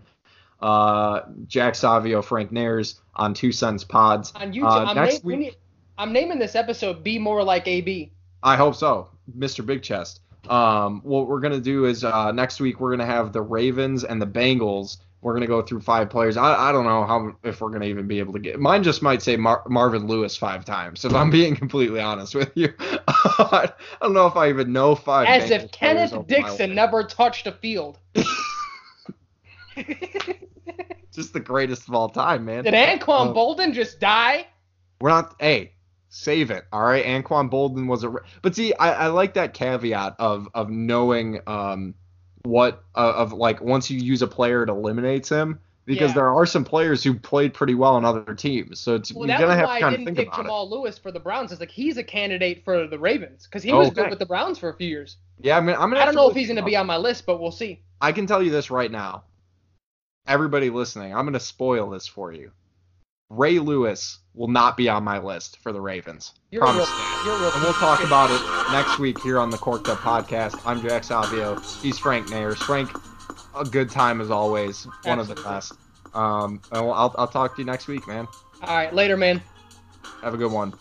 Uh, Jack Savio, Frank Nares on Two Cents Pods. On YouTube, Uh, I'm, next week- I'm naming this episode "Be More Like AB." I hope so, Mr. Big Chest. Um, what we're gonna do is uh, next week we're gonna have the Ravens and the Bengals. We're gonna go through five players. I, I don't know how if we're gonna even be able to get. Mine just might say Mar- Marvin Lewis five times. If I'm being completely honest with you, I don't know if I even know five. As Bengals if Kenneth Dixon never touched a field. just the greatest of all time, man. Did Anquan Oh. Bolden just die? We're not. Hey, save it. All right. Anquan Boldin was a. But see, I, I like that caveat of of knowing um what uh, of like once you use a player it eliminates him because Yeah. there are some players who played pretty well on other teams. So it's, Well, you're gonna have to kind of think pick about it. Jamal Lewis for the Browns. It's like he's a candidate for the Ravens because he was Okay. good with the Browns for a few years. Yeah, I mean, I'm gonna. I don't know if he's up. be on my list, but we'll see. I can tell you this right now. Everybody listening, I'm gonna spoil this for you. Ray Lewis will not be on my list for the Ravens. You're a real, Promise that. you're real And we'll talk about it next week here on the Corked Up Podcast. I'm Jack Savio. He's Frank Nayers. Frank, a good time as always. One of the best. Um, I'll, I'll talk to you next week, man. All right, later, man. Have a good one.